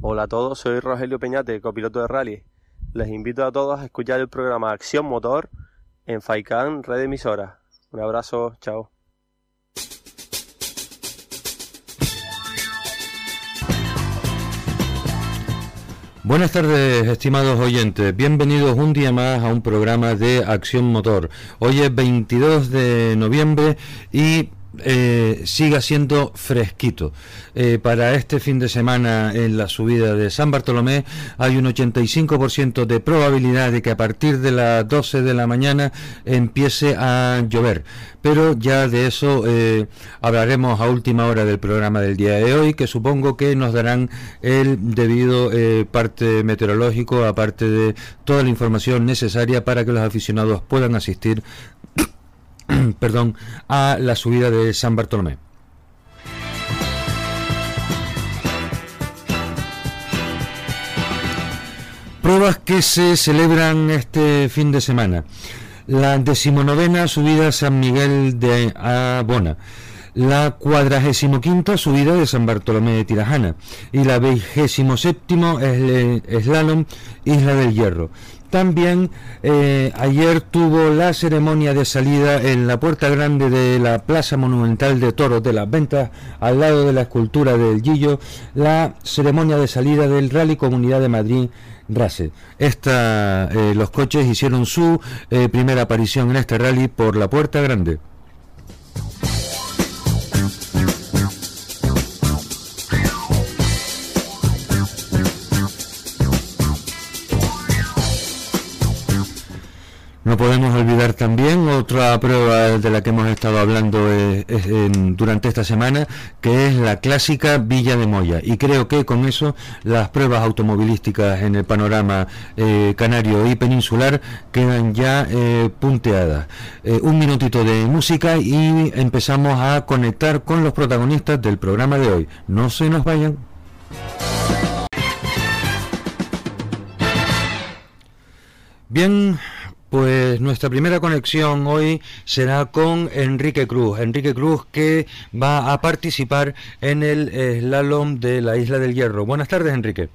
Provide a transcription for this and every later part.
Hola a todos, soy Rogelio Peñate, copiloto de rally. Les invito a todos a escuchar el programa Acción Motor en Faikan Red Emisora. Un abrazo, chao. Buenas tardes, estimados oyentes. Bienvenidos un día más a un programa de Acción Motor. Hoy es 22 de noviembre y eh, siga siendo fresquito. Eh, para este fin de semana en la subida de San Bartolomé hay un 85% de probabilidad de que a partir de las 12 de la mañana empiece a llover. Pero ya de eso eh, hablaremos a última hora del programa del día de hoy, que supongo que nos darán el debido parte meteorológico, aparte de toda la información necesaria para que los aficionados puedan asistir perdón, a la subida de San Bartolomé. Pruebas que se celebran este fin de semana. La decimonovena subida San Miguel de Abona la cuadragésimo quinta subida de San Bartolomé de Tirajana y la vigésimo séptimo slalom Isla del Hierro. También eh, ayer tuvo la ceremonia de salida en la puerta grande de la Plaza Monumental de Toros de las Ventas, al lado de la escultura del Guillo, la ceremonia de salida del Rally Comunidad de Madrid Race. Esta, eh, los coches hicieron su eh, primera aparición en este rally por la puerta grande. Podemos olvidar también otra prueba de la que hemos estado hablando eh, durante esta semana, que es la clásica Villa de Moya. Y creo que con eso las pruebas automovilísticas en el panorama eh, canario y peninsular quedan ya eh, punteadas. un minutito de música y empezamos a conectar con los protagonistas del programa de hoy. No se nos vayan. Bien, pues nuestra primera conexión hoy será con Enrique Cruz. Enrique Cruz que va a participar en el slalom de la Isla del Hierro. Buenas tardes, Enrique.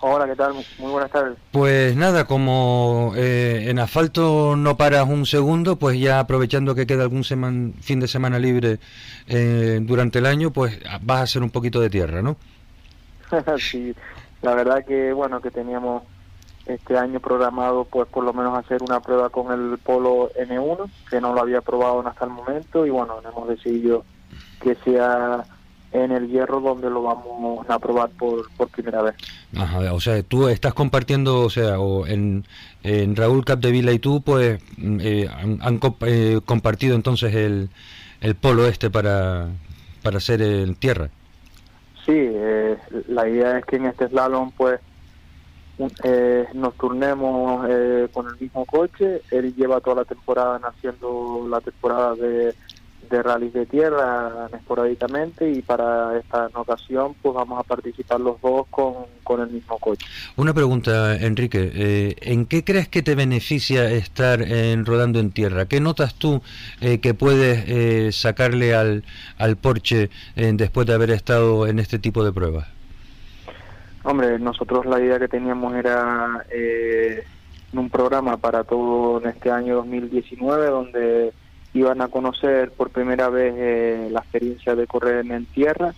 Hola, ¿qué tal? Muy buenas tardes. Pues nada, como eh, en asfalto no paras un segundo, pues ya aprovechando que queda algún fin de semana libre eh, durante el año, pues vas a hacer un poquito de tierra, ¿no? sí, la verdad que bueno, que teníamos este año programado pues por lo menos hacer una prueba con el Polo N1 que no lo había probado hasta el momento y bueno hemos decidido que sea en el hierro donde lo vamos a probar por, por primera vez. Ajá, o sea, tú estás compartiendo, o sea, o en, en Raúl Capdevila y tú, pues mm, eh, han, eh, compartido entonces el, el polo este para, para hacer en tierra. Sí, eh, la idea es que en este slalom, pues, eh, nos turnemos eh, con el mismo coche. Él lleva toda la temporada haciendo la temporada de, de rally de tierra esporádicamente y para esta ocasión pues vamos a participar los dos con, con el mismo coche. Una pregunta, Enrique. Eh, ¿En qué crees que te beneficia estar rodando en tierra? ¿Qué notas tú eh, que puedes sacarle al, al Porsche después de haber estado en este tipo de pruebas? Hombre, nosotros la idea que teníamos era eh, un programa para todo en este año 2019 donde iban a conocer por primera vez eh, la experiencia de correr en tierra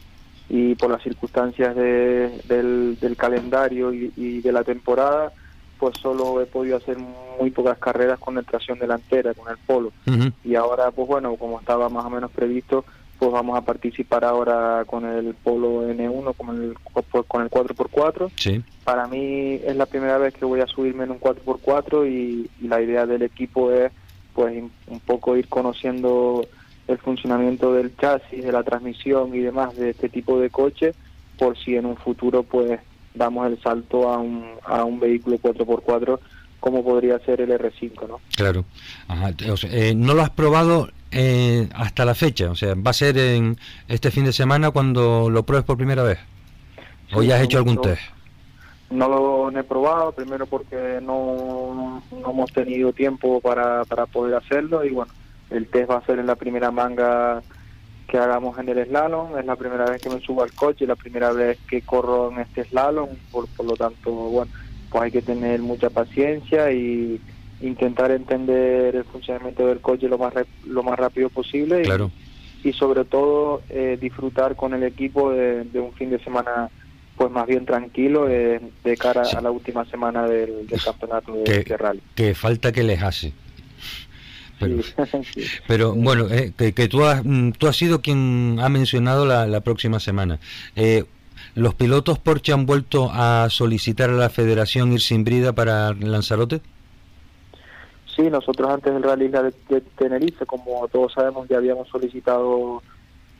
y por las circunstancias del, calendario y, de la temporada pues solo he podido hacer muy pocas carreras con el tracción delantera, con el polo. Y ahora, pues bueno, como estaba más o menos previsto, pues vamos a participar ahora con el Polo N1, con el, con el 4x4. Sí. Para mí es la primera vez que voy a subirme en un 4x4 y, la idea del equipo es pues un poco ir conociendo el funcionamiento del chasis, de la transmisión y demás de este tipo de coche, por si en un futuro pues damos el salto a un, a un vehículo 4x4 como podría ser el R5, ¿no? Claro. Ajá. Eh, ¿No lo has probado eh, hasta la fecha? O sea, ¿va a ser en este fin de semana cuando lo pruebes por primera vez? ¿O ya has hecho algún test? No lo he probado, primero porque no, no hemos tenido tiempo para, para poder hacerlo y bueno, el test va a ser en la primera manga que hagamos en el slalom. Es la primera vez que me subo al coche, la primera vez que corro en este slalom, por, por lo tanto, bueno, pues hay que tener mucha paciencia y intentar entender el funcionamiento del coche lo más lo más rápido posible claro. y, sobre todo eh, disfrutar con el equipo de, un fin de semana pues más bien tranquilo de, cara a la última semana del, campeonato de, rally. Que falta que les hace. Pero, bueno, eh, que, tú, has, mm, tú has sido quien ha mencionado la, la próxima semana. Eh, ¿Los pilotos Porsche han vuelto a solicitar a la federación ir sin brida para Lanzarote? Sí, nosotros antes del rally de, Tenerife, como todos sabemos, ya habíamos solicitado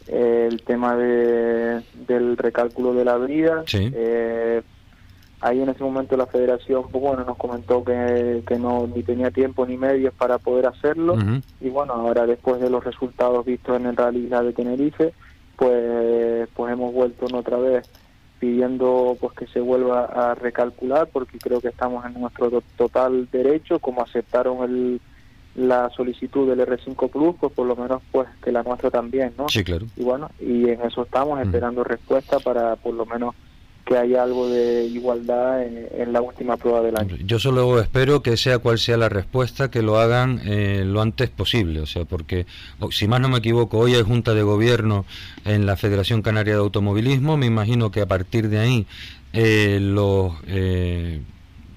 eh, el tema de, del recálculo de la brida. Eh, ahí en ese momento la federación pues bueno nos comentó que, que no ni tenía tiempo ni medios para poder hacerlo. Y bueno ahora después de los resultados vistos en el rally de Tenerife pues pues hemos vuelto otra vez pidiendo pues que se vuelva a recalcular porque creo que estamos en nuestro total derecho como aceptaron el, la solicitud del R5 Plus pues por lo menos pues que la nuestra también no sí claro. Y bueno y en eso estamos esperando respuesta para por lo menos que haya algo de igualdad en, la última prueba del año. Yo solo espero que sea cual sea la respuesta, que lo hagan eh, lo antes posible, o sea, porque si más no me equivoco, hoy hay Junta de Gobierno en la Federación Canaria de Automovilismo, me imagino que a partir de ahí eh, los, eh,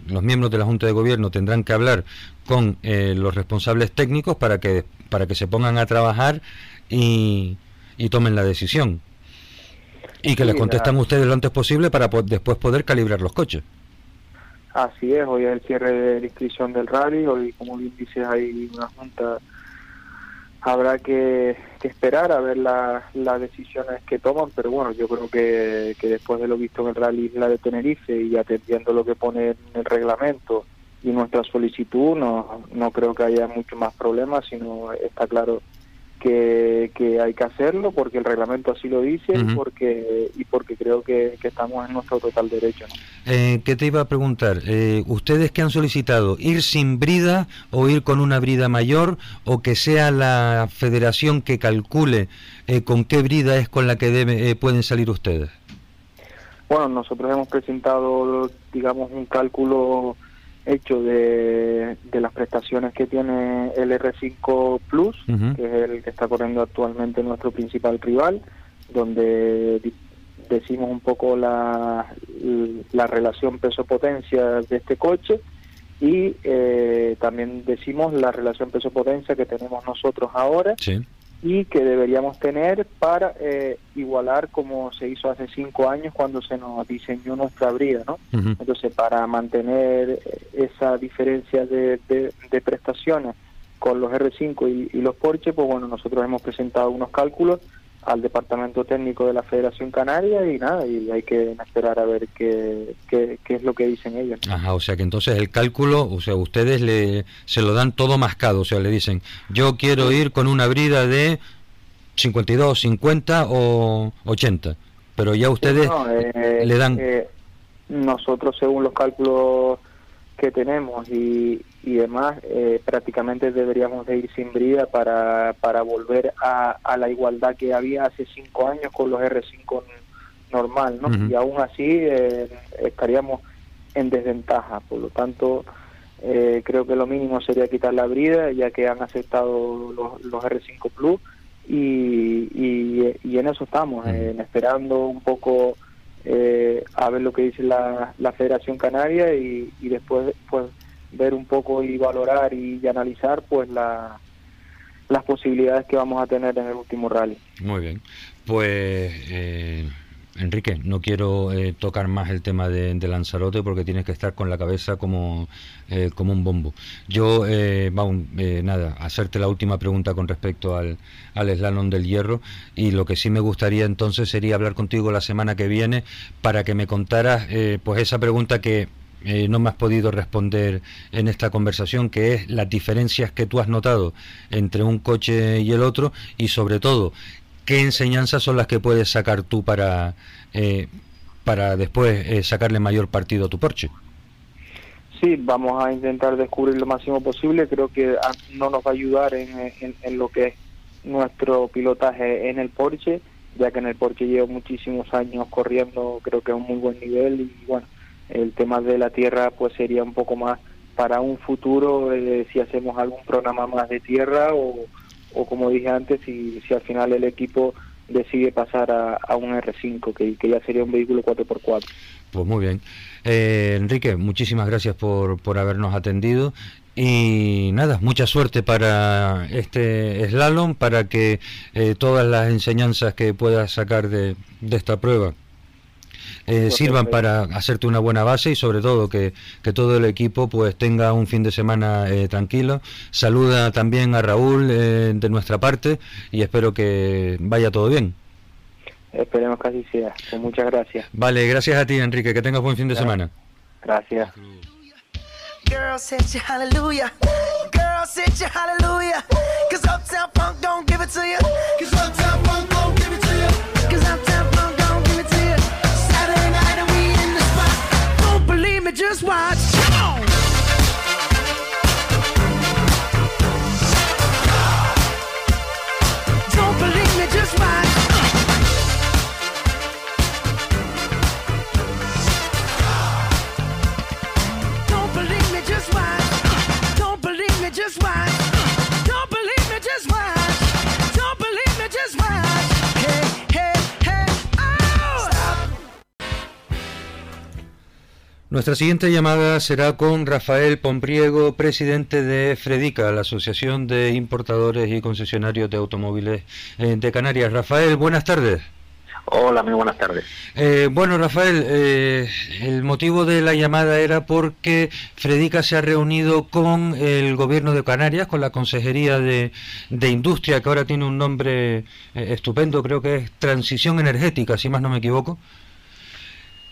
los miembros de la Junta de Gobierno tendrán que hablar con los responsables técnicos para que, para que se pongan a trabajar y, y tomen la decisión. Y que les contestan ustedes lo antes posible para después poder calibrar los coches. Así es, hoy es el cierre de la inscripción del rally, hoy como bien dices hay una junta, habrá que, esperar a ver las decisiones que toman, pero bueno, yo creo que, después de lo visto en el rally Isla de Tenerife y atendiendo lo que pone en el reglamento y nuestra solicitud, no, no creo que haya mucho más problemas, sino está claro que, hay que hacerlo porque el reglamento así lo dice y porque y porque creo que, estamos en nuestro total derecho. Eh, ¿Qué te iba a preguntar? Eh, ¿Ustedes que han solicitado ir sin brida o ir con una brida mayor o que sea la federación que calcule eh, con qué brida es con la que debe, pueden salir ustedes? Bueno, nosotros hemos presentado, digamos, un cálculo hecho de, de, las prestaciones que tiene el R5 Plus, que es el que está corriendo actualmente nuestro principal rival, donde decimos un poco la, la relación peso-potencia de este coche y eh, también decimos la relación peso-potencia que tenemos nosotros ahora y que deberíamos tener para eh, igualar como se hizo hace cinco años cuando se nos diseñó nuestra brida, ¿no? Entonces, para mantener esa diferencia de, de, prestaciones con los R5 y, los Porsche, pues bueno, nosotros hemos presentado unos cálculos al departamento técnico de la Federación Canaria y nada, y hay que esperar a ver qué, qué, es lo que dicen ellos. Ajá, o sea que entonces el cálculo, o sea, ustedes le, se lo dan todo mascado, o sea, le dicen, yo quiero ir con una brida de 52, 50 o 80, pero ya ustedes eh, le dan... Eh, nosotros, según los cálculos que tenemos y, y demás, eh, prácticamente deberíamos de ir sin brida para, para volver a, a, la igualdad que había hace cinco años con los R5 normal, ¿no? Y aún así eh, estaríamos en desventaja, por lo tanto eh, creo que lo mínimo sería quitar la brida ya que han aceptado los, los R5 Plus y, y, y en eso estamos, esperando un poco a ver lo que dice la, la Federación Canaria y, y después pues ver un poco y valorar y, analizar pues la, las posibilidades que vamos a tener en el último rally. Muy bien, pues eh, Enrique, no quiero eh, tocar más el tema de, Lanzarote porque tienes que estar con la cabeza como, eh, como un bombo. Yo, vamos, nada, hacerte la última pregunta con respecto al, al del hierro y lo que sí me gustaría entonces sería hablar contigo la semana que viene para que me contaras pues esa pregunta que eh, no me has podido responder en esta conversación, que es las diferencias que tú has notado entre un coche y el otro y sobre todo, ¿qué enseñanzas son las que puedes sacar tú para, eh, para después eh, sacarle mayor partido a tu Porsche? Sí, vamos a intentar descubrir lo máximo posible. Creo que no nos va a ayudar en, en, lo que es nuestro pilotaje en el Porsche, ya que en el Porsche llevo muchísimos años corriendo, creo que a un muy buen nivel y bueno, el tema de la tierra pues sería un poco más para un futuro eh, si hacemos algún programa más de tierra o, o como dije antes, si, si al final el equipo decide pasar a, un R5, que, que, ya sería un vehículo 4x4. Pues muy bien. Eh, Enrique, muchísimas gracias por, por habernos atendido y nada, mucha suerte para este slalom, para que eh, todas las enseñanzas que puedas sacar de, de esta prueba eh, sirvan para hacerte una buena base y sobre todo que, que todo el equipo pues tenga un fin de semana eh, tranquilo. Saluda también a Raúl eh, de nuestra parte y espero que vaya todo bien. Esperemos que así sea. Pues muchas gracias. Vale, gracias a ti Enrique, que tengas buen fin de semana. Gracias. just Nuestra siguiente llamada será con Rafael Pompriego, presidente de Fredica, la Asociación de Importadores y Concesionarios de Automóviles eh, de Canarias. Rafael, buenas tardes. Hola, muy buenas tardes. Eh, bueno, Rafael, eh, el motivo de la llamada era porque Fredica se ha reunido con el gobierno de Canarias, con la Consejería de, de Industria, que ahora tiene un nombre estupendo, creo que es Transición Energética, si más no me equivoco.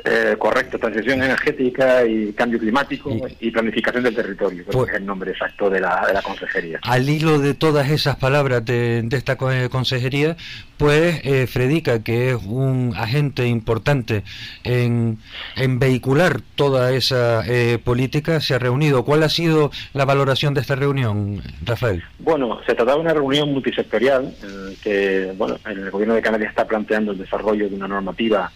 Eh, correcto, transición energética y cambio climático y, planificación del territorio, que pues es el nombre exacto de la, de la consejería. Al hilo de todas esas palabras de, esta consejería, pues eh, Fredica, que es un agente importante en, en vehicular toda esa eh, política, se ha reunido. ¿Cuál ha sido la valoración de esta reunión, Rafael? Bueno, se trataba de una reunión multisectorial que, bueno, el gobierno de Canarias está planteando el desarrollo de una normativa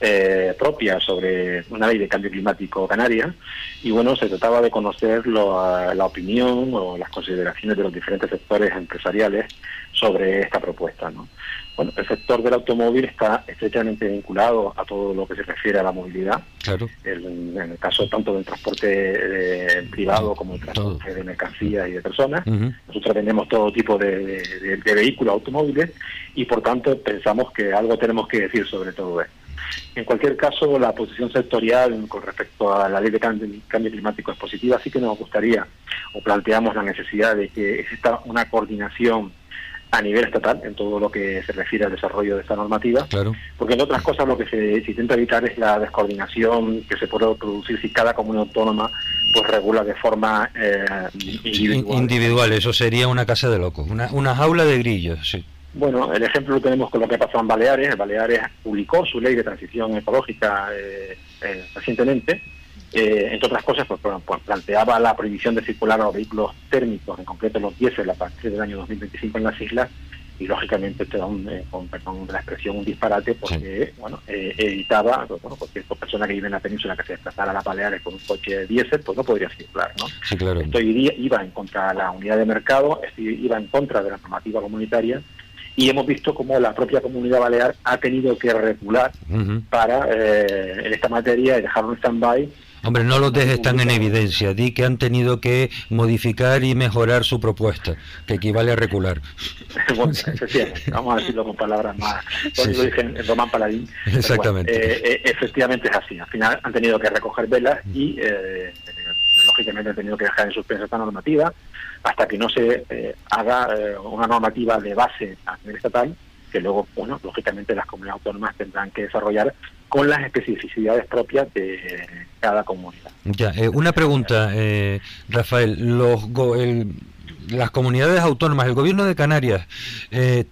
eh, propia sobre una ley de cambio climático canaria y bueno, se trataba de conocer la opinión o las consideraciones de los diferentes sectores empresariales sobre esta propuesta. ¿no? Bueno, el sector del automóvil está estrechamente vinculado a todo lo que se refiere a la movilidad. Claro. en el caso tanto del transporte eh, privado como el transporte de mercancías y de personas. Nosotros tenemos todo tipo de, de vehículos automóviles y por tanto pensamos que algo tenemos que decir sobre todo esto. En cualquier caso, la posición sectorial con respecto a la ley de cambio, climático es positiva, así que nos gustaría o planteamos la necesidad de que exista una coordinación a nivel estatal en todo lo que se refiere al desarrollo de esta normativa, porque en otras cosas lo que se, intenta evitar es la descoordinación que se puede producir si cada comunidad autónoma pues regula de forma eh, individual. individual. Eso sería una casa de locos, una, una jaula de grillos, sí. Bueno, el ejemplo lo tenemos con lo que pasó en Baleares. Baleares publicó su ley de transición ecológica eh, eh, recientemente. Eh, entre otras cosas, pues, pues, planteaba la prohibición de circular a los vehículos térmicos, en concreto los diésel, a partir del año 2025 en las islas. Y lógicamente esto era, un, con perdón de la expresión, un disparate porque bueno, evitaba, pues, bueno, cualquier persona que vive en la península que se desplazara a las Baleares con un coche diésel, pues no podría circular. ¿no? Sí, claro. Esto iría, iba en contra de la unidad de mercado, esto iba en contra de la normativa comunitaria y hemos visto cómo la propia comunidad balear ha tenido que regular para eh, en esta materia y dejar un stand-by Hombre, no los dejes tan en evidencia. Di que han tenido que modificar y mejorar su propuesta, que equivale a recular. bueno, vamos a decirlo con palabras más. Sí, lo dije en Román Paladín. Exactamente. Eh, eh, efectivamente es así. Al final han tenido que recoger velas y, lógicamente, han tenido que dejar en suspenso esta normativa hasta que no se eh, haga eh, una normativa de base a nivel estatal, que luego, bueno, lógicamente las comunidades autónomas tendrán que desarrollar con las especificidades propias de cada comunidad. Ya, eh, una pregunta, Rafael. Los las comunidades autónomas, el gobierno de Canarias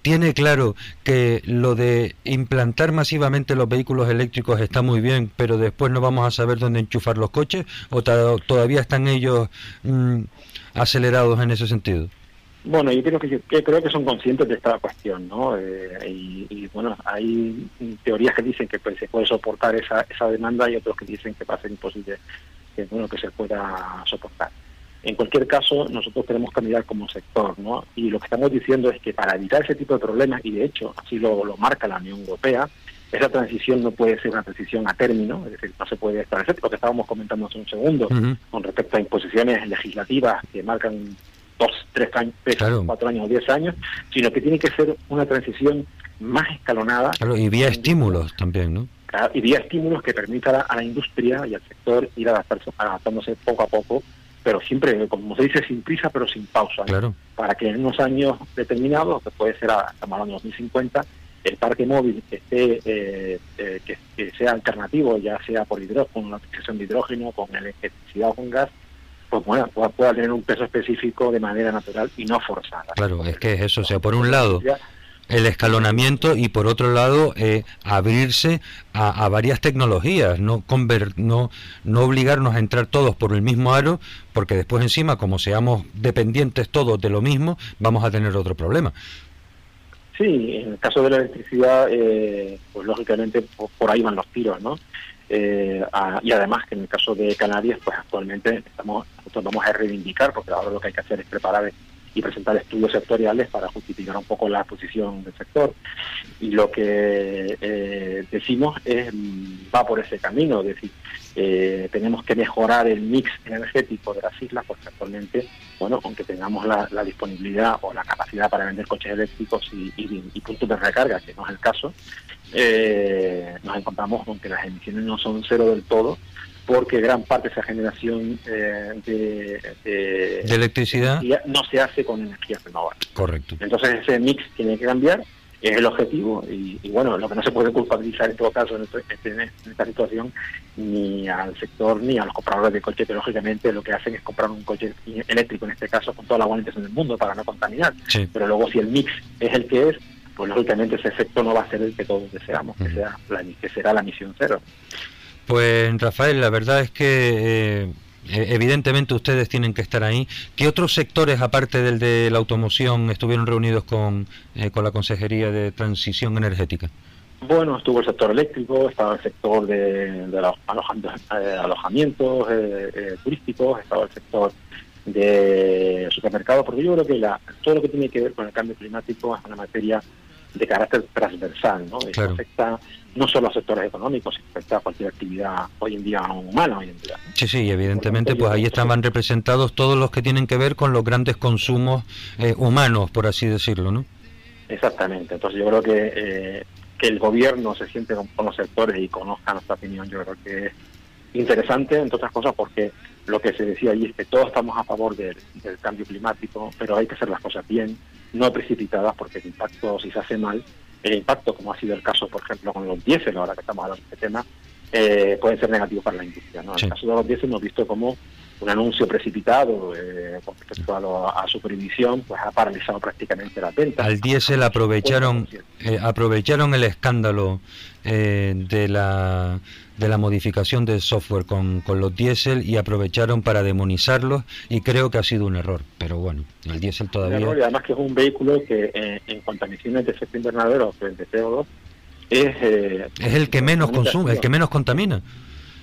tiene claro que lo de implantar masivamente los vehículos eléctricos está muy bien, pero después no vamos a saber dónde enchufar los coches o todavía están ellos mm, acelerados en ese sentido? Bueno, yo creo que, creo que son conscientes de esta cuestión, ¿no? Eh, y, bueno, hay teorías que dicen que pues, se puede soportar esa, esa demanda y otros que dicen que va a ser imposible que bueno que se pueda soportar. En cualquier caso, nosotros tenemos que mirar como sector, ¿no? Y lo que estamos diciendo es que para evitar ese tipo de problemas, y de hecho así lo, lo marca la Unión Europea, esa transición no puede ser una transición a término, es decir, no se puede establecer lo que estábamos comentando hace un segundo con respecto a imposiciones legislativas que marcan dos, tres años, cuatro años o diez años, sino que tiene que ser una transición más escalonada. y vía estímulos también, ¿no? y vía estímulos que permita a la, industria y al sector ir adaptarse, adaptándose poco a poco, pero siempre, como se dice, sin prisa, pero sin pausa. Para que en unos años determinados, que puede ser, a, estamos hablando de 2050, el parque móvil esté, eh, eh, que, sea alternativo, ya sea por hidrógeno, con una utilización de hidrógeno, con electricidad o con gas, pues bueno, pueda, tener un peso específico de manera natural y no forzada. Claro, es que es eso, o sea, por un lado el escalonamiento y por otro lado eh, abrirse a, varias tecnologías, no, conver, no, no obligarnos a entrar todos por el mismo aro, porque después encima, como seamos dependientes todos de lo mismo, vamos a tener otro problema. Sí, en el caso de la electricidad, eh, pues lógicamente por, ahí van los tiros, ¿no? Eh, y además que en el caso de Canarias, pues actualmente estamos, nosotros vamos a reivindicar, porque ahora lo que hay que hacer es preparar y presentar estudios sectoriales para justificar un poco la posición del sector. Y lo que eh, decimos es va por ese camino, es decir, eh, tenemos que mejorar el mix energético de las islas, porque actualmente, bueno, aunque tengamos la, disponibilidad o la capacidad para vender coches eléctricos y, puntos de recarga, que no es el caso, eh, nos encontramos con que las emisiones no son cero del todo, porque gran parte de esa generación eh, de, electricidad no se hace con energía renovable. Correcto. Entonces ese mix tiene que cambiar, es el objetivo, y, bueno, lo que no se puede culpabilizar en todo caso en, este, en, esta situación ni al sector ni a los compradores de coches, que lógicamente lo que hacen es comprar un coche eléctrico, en este caso con toda la agua en el mundo para no contaminar. Pero luego si el mix es el que es, pues lógicamente ese efecto no va a ser el que todos deseamos, que, sea la, que será la misión cero. Pues Rafael, la verdad es que eh, evidentemente ustedes tienen que estar ahí. ¿Qué otros sectores, aparte del de la automoción, estuvieron reunidos con, eh, con la Consejería de Transición Energética? Bueno, estuvo el sector eléctrico, estaba el sector de, los eh, alojamientos turísticos, estaba el sector de supermercados, porque yo creo que la, todo lo que tiene que ver con el cambio climático es una materia de carácter transversal, ¿no? afecta no solo a sectores económicos, sino afecta a cualquier actividad hoy en día humana hoy en día. Sí, sí, evidentemente, pues ahí estaban representados todos los que tienen que ver con los grandes consumos eh, humanos, por así decirlo, ¿no? Exactamente. Entonces yo creo que eh, que el gobierno se siente con, los sectores y conozca nuestra opinión, yo creo que es interesante, entre otras cosas, porque lo que se decía allí es que todos estamos a favor del, cambio climático, pero hay que hacer las cosas bien, no precipitadas, porque el impacto, si se hace mal, el impacto, como ha sido el caso, por ejemplo, con los diésel, ahora que estamos hablando de este tema, eh, puede ser negativo para la industria. ¿no? En el caso de los diésel hemos visto como un anuncio precipitado eh, con respecto a, su prohibición, pues ha paralizado prácticamente la venta. Al diésel aprovecharon, eh, aprovecharon el escándalo eh, de la de la modificación del software con, con los diésel y aprovecharon para demonizarlos y creo que ha sido un error, pero bueno, el diésel todavía... y además que es un vehículo que eh, en cuanto a emisiones de efecto invernadero, pues, de CO2, es... Eh, es el que menos consume, el que menos contamina.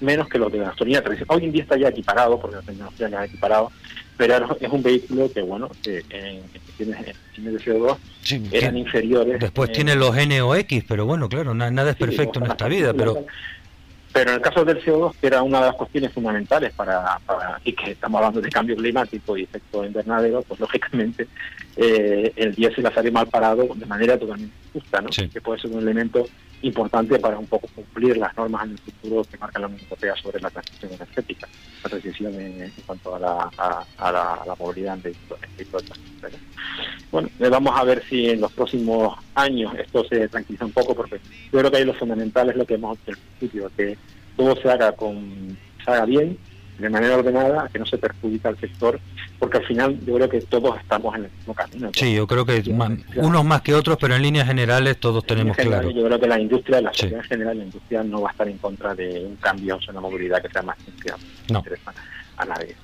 Menos que los de gasolina Hoy en día está ya equiparado, porque la tecnología ya ha equiparado, pero es un vehículo que, bueno, que en emisiones de CO2 eran inferiores. Después tiene los NOx, pero bueno, claro, nada es perfecto en esta vida, pero... Pero en el caso del CO2, que era una de las cuestiones fundamentales para, y que estamos hablando de cambio climático y efecto invernadero, pues lógicamente eh, el diésel ha salido mal parado de manera totalmente justa, ¿no? que puede ser un elemento importante para un poco cumplir las normas en el futuro que marca la Unión Europea sobre la transición energética, la transición en, cuanto a la, a, la, movilidad en vehículos Bueno, eh, vamos a ver si en los próximos años esto se tranquiliza un poco, porque yo creo que ahí lo fundamental es lo que hemos dicho al principio, que todo se haga, con, se haga bien, de manera ordenada, que no se perjudica al sector, porque al final yo creo que todos estamos en el mismo camino. Sí, yo creo que unos más que otros, pero en líneas generales todos tenemos claro. Yo creo que la industria, la sociedad en general, la industria no va a estar en contra de un cambio en la movilidad que sea más no. a nadie.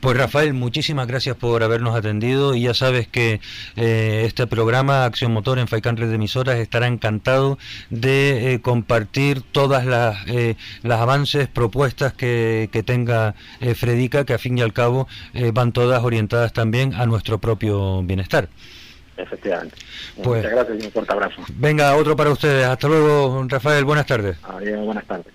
Pues Rafael, muchísimas gracias por habernos atendido y ya sabes que eh, este programa Acción Motor en Faikan Red de Emisoras estará encantado de eh, compartir todas las, eh, las avances, propuestas que, que tenga Fredica, que a fin y al cabo van todas orientadas también a nuestro propio bienestar. Efectivamente. Pues, Muchas gracias y un fuerte abrazo. Venga, otro para ustedes. Hasta luego, Rafael. Buenas tardes. Adiós, buenas tardes.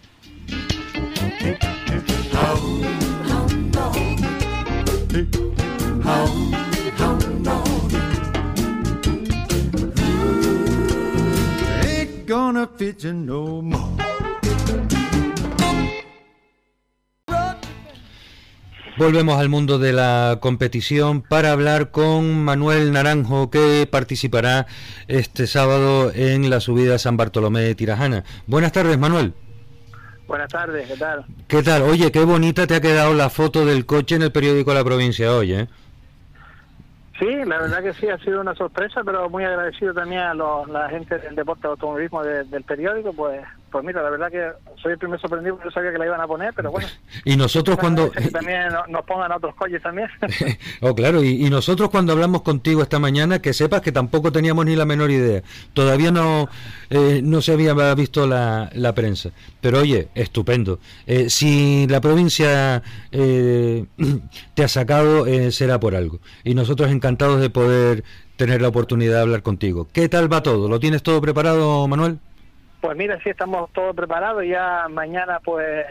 Volvemos al mundo de la competición para hablar con Manuel Naranjo que participará este sábado en la subida San Bartolomé de Tirajana. Buenas tardes, Manuel. Buenas tardes, ¿qué tal? ¿Qué tal? Oye, qué bonita te ha quedado la foto del coche en el periódico La Provincia hoy, ¿eh? Sí, la verdad que sí, ha sido una sorpresa, pero muy agradecido también a la gente del deporte de automovilismo del periódico, pues pues mira, la verdad que soy el primer sorprendido porque yo sabía que la iban a poner, pero bueno. y nosotros cuando... también nos pongan otros coches también. oh, claro, y, nosotros cuando hablamos contigo esta mañana, que sepas que tampoco teníamos ni la menor idea. Todavía no, eh, no se había visto la, la prensa. Pero oye, estupendo. Eh, si la provincia eh, te ha sacado, será por algo. Y nosotros encantados de poder tener la oportunidad de hablar contigo. ¿Qué tal va todo? ¿Lo tienes todo preparado, Manuel? Pues mira, sí estamos todos preparados. Ya mañana pues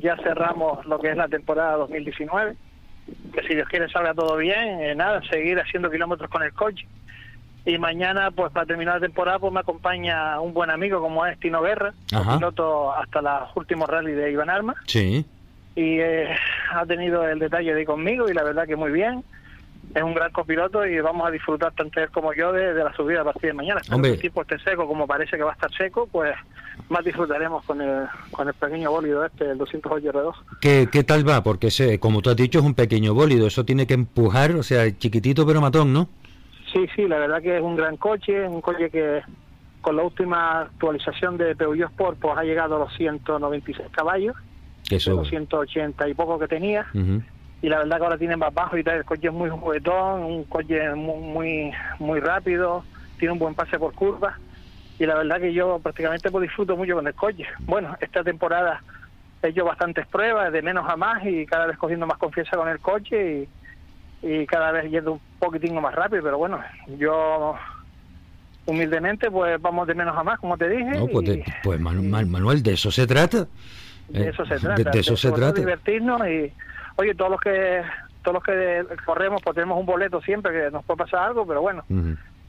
ya cerramos lo que es la temporada 2019. Que si Dios quiere salga todo bien, eh, nada, seguir haciendo kilómetros con el coche. Y mañana, pues para terminar la temporada, pues me acompaña un buen amigo como es Tino Guerra, piloto hasta los últimos rally de Iván Arma. Sí. Y eh, ha tenido el detalle de ir conmigo y la verdad que muy bien es un gran copiloto y vamos a disfrutar tanto él como yo de, la subida a partir de mañana. Si el tipo esté seco, como parece que va a estar seco, pues más disfrutaremos con el, con el pequeño bólido este, el 208 R2. ¿Qué, ¿Qué tal va? Porque ese, como tú has dicho, es un pequeño bólido, eso tiene que empujar, o sea, chiquitito pero matón, ¿no? Sí, sí, la verdad que es un gran coche, un coche que con la última actualización de Peugeot Sport pues ha llegado a los 196 caballos, los 180 y poco que tenía y la verdad que ahora tiene más bajo y tal, el coche es muy juguetón, un coche muy, muy, rápido, tiene un buen pase por curvas y la verdad que yo prácticamente pues disfruto mucho con el coche. Bueno, esta temporada he hecho bastantes pruebas, de menos a más y cada vez cogiendo más confianza con el coche y, cada vez yendo un poquitín más rápido, pero bueno, yo humildemente pues vamos de menos a más, como te dije. No, pues, pues Manuel, de eso se trata. De eso se trata. De, eso se trata. divertirnos y oye, todos los que todos los que corremos pues tenemos un boleto siempre que nos puede pasar algo, pero bueno.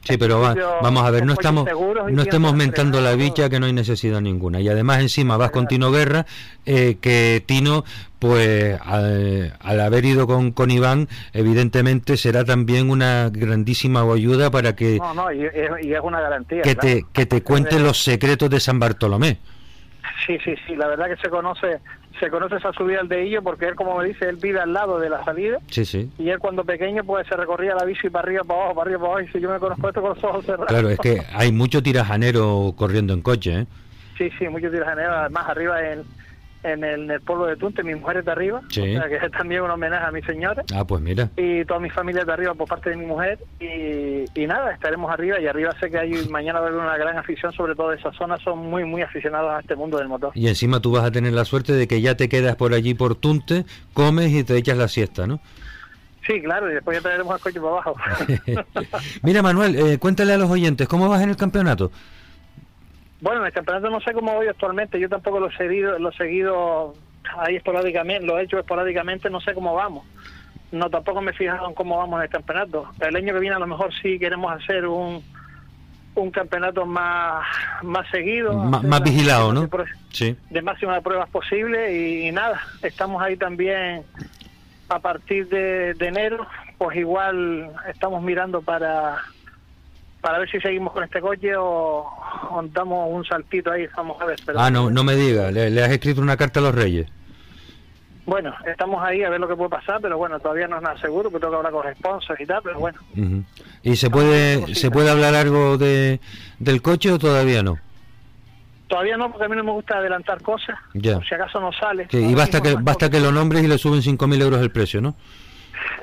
Sí, pero vamos a ver, no estamos no estemos mentando la bicha que no hay necesidad ninguna. Y además encima vas con Tino Guerra, eh, que Tino, pues al, haber ido con, con Iván, evidentemente será también una grandísima ayuda para que... No, no, y, es una garantía. Que, te, que te cuente los secretos de San Bartolomé. Sí, sí, sí, la verdad que se conoce se conoce esa subida al de Illo porque él, como me dice, él vive al lado de la salida. Sí, sí. Y él cuando pequeño pues se recorría la bici para arriba, para abajo, para arriba, para abajo. Y si yo me conozco esto con los ojos cerrados. Claro, es que hay mucho tirajanero corriendo en coche, ¿eh? Sí, sí, mucho tirajanero. Además, arriba en en el, pueblo de Tunte, mi mujer es de arriba, o sea que es también un homenaje a mi señora. Ah, pues mira. Y toda mi familia es de arriba por parte de mi mujer. Y, nada, estaremos arriba. Y arriba sé que hay mañana va a haber una gran afición, sobre todo de esa zona, son muy, muy aficionados a este mundo del motor. Y encima tú vas a tener la suerte de que ya te quedas por allí por Tunte, comes y te echas la siesta, ¿no? Sí, claro, y después ya traeremos al coche para abajo. Mira, Manuel, eh, cuéntale a los oyentes, ¿cómo vas en el campeonato? Bueno, en el campeonato no sé cómo voy actualmente, yo tampoco lo he seguido, lo he seguido ahí esporádicamente, lo he hecho esporádicamente, no sé cómo vamos. No, tampoco me he fijado en cómo vamos en el campeonato. El año que viene a lo mejor sí queremos hacer un, un campeonato más, más seguido. más vigilado, ¿no? sí. De máxima de pruebas posible y, nada, estamos ahí también a partir de, de enero, pues igual estamos mirando para para ver si seguimos con este coche o, damos un saltito ahí, vamos a ver. ah, no, no me diga, ¿Le, has escrito una carta a los reyes? Bueno, estamos ahí a ver lo que puede pasar, pero bueno, todavía no es nada seguro, que tengo que hablar con sponsors y tal, pero bueno. ¿Y se puede se puede hablar algo de, del coche o todavía no? Todavía no, porque a mí no me gusta adelantar cosas. Ya. si acaso no sale. y basta que basta que lo nombres y le suben 5.000 euros el precio, ¿no?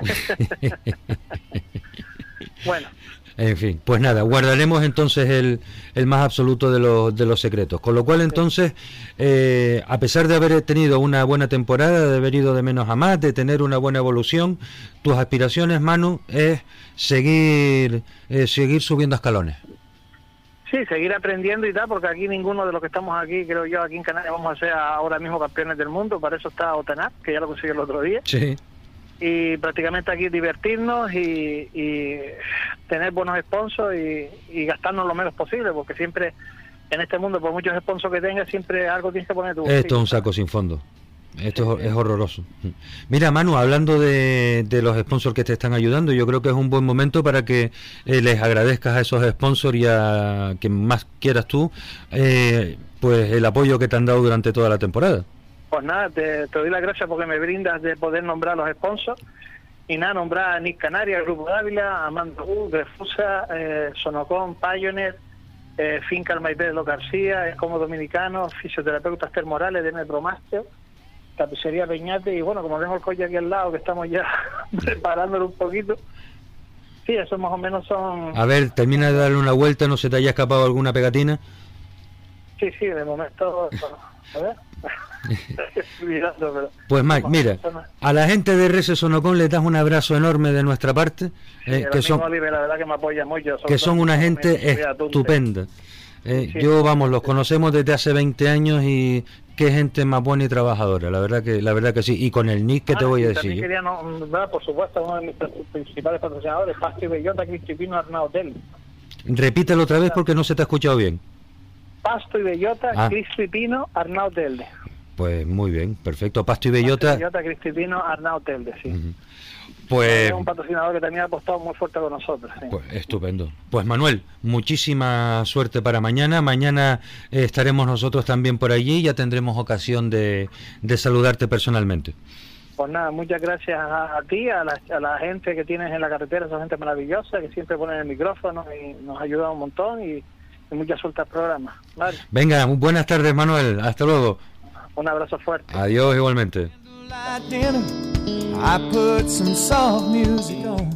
bueno. En fin, pues nada, guardaremos entonces el, el más absoluto de los, de los secretos. Con lo cual entonces, eh, a pesar de haber tenido una buena temporada, de haber ido de menos a más, de tener una buena evolución, tus aspiraciones, Manu, es seguir, eh, seguir subiendo escalones. Sí, seguir aprendiendo y tal, porque aquí ninguno de los que estamos aquí, creo yo, aquí en Canarias vamos a ser ahora mismo campeones del mundo, para eso está Otanar, que ya lo consiguió el otro día. Sí y prácticamente aquí divertirnos y, tener buenos sponsors y, gastarnos lo menos posible, porque siempre en este mundo, por muchos sponsors que tengas, siempre algo tienes que poner tu Esto es un saco sin fondo. Esto es horroroso. Mira, Manu, hablando de, los sponsors que te están ayudando, yo creo que es un buen momento para que eh, les agradezcas a esos sponsors y a quien más quieras tú, eh, pues el apoyo que te han dado durante toda la temporada. Pues nada, te, doy las gracias porque me brindas de poder nombrar los sponsors. Y nada, nombrar a Nick Canaria, Grupo Dávila, Amanda U, Grefusa, eh, Sonocon, Pioneer, eh, Finca Maipé de Lo García, Como Dominicano, Fisioterapeutas Termorales de Metromaster, Tapicería Peñate, y bueno, como tengo el coche aquí al lado, que estamos ya preparándolo un poquito. Sí, eso más o menos son... A ver, termina de darle una vuelta, ¿no se te haya escapado alguna pegatina? Sí, sí, de momento... A ver. pues Mike, mira, a la gente de Reces Sonocón le das un abrazo enorme de nuestra parte, eh, que, son, que, son una gente estupenda. Eh, yo, vamos, los conocemos desde hace 20 años y qué gente más buena y trabajadora, la verdad que la verdad que sí. Y con el Nick, ¿qué te ah, voy a decir? Quería nombrar, por supuesto, uno de mis principales patrocinadores, Pasto y Bellota, Cristipino Arnau Hotel. Repítelo otra vez porque no se te ha escuchado bien. Pasto y Bellota, ah. Cristipino Arnau Telde. Pues muy bien, perfecto. Pasto y Bellota. Pasto y Bellota, Cristipino Arnau Telde, sí. Pues, es un patrocinador que también ha apostado muy fuerte con nosotros. Pues estupendo. Pues Manuel, muchísima suerte para mañana. Mañana eh, estaremos nosotros también por allí y ya tendremos ocasión de, saludarte personalmente. Pues nada, muchas gracias a, ti, a la, a la, gente que tienes en la carretera, esa gente maravillosa que siempre ponen el micrófono y nos ayuda un montón y, mucha suerte al programa. Venga, buenas tardes Manuel, hasta luego. Un abrazo fuerte. Adiós igualmente. I put some soft music on.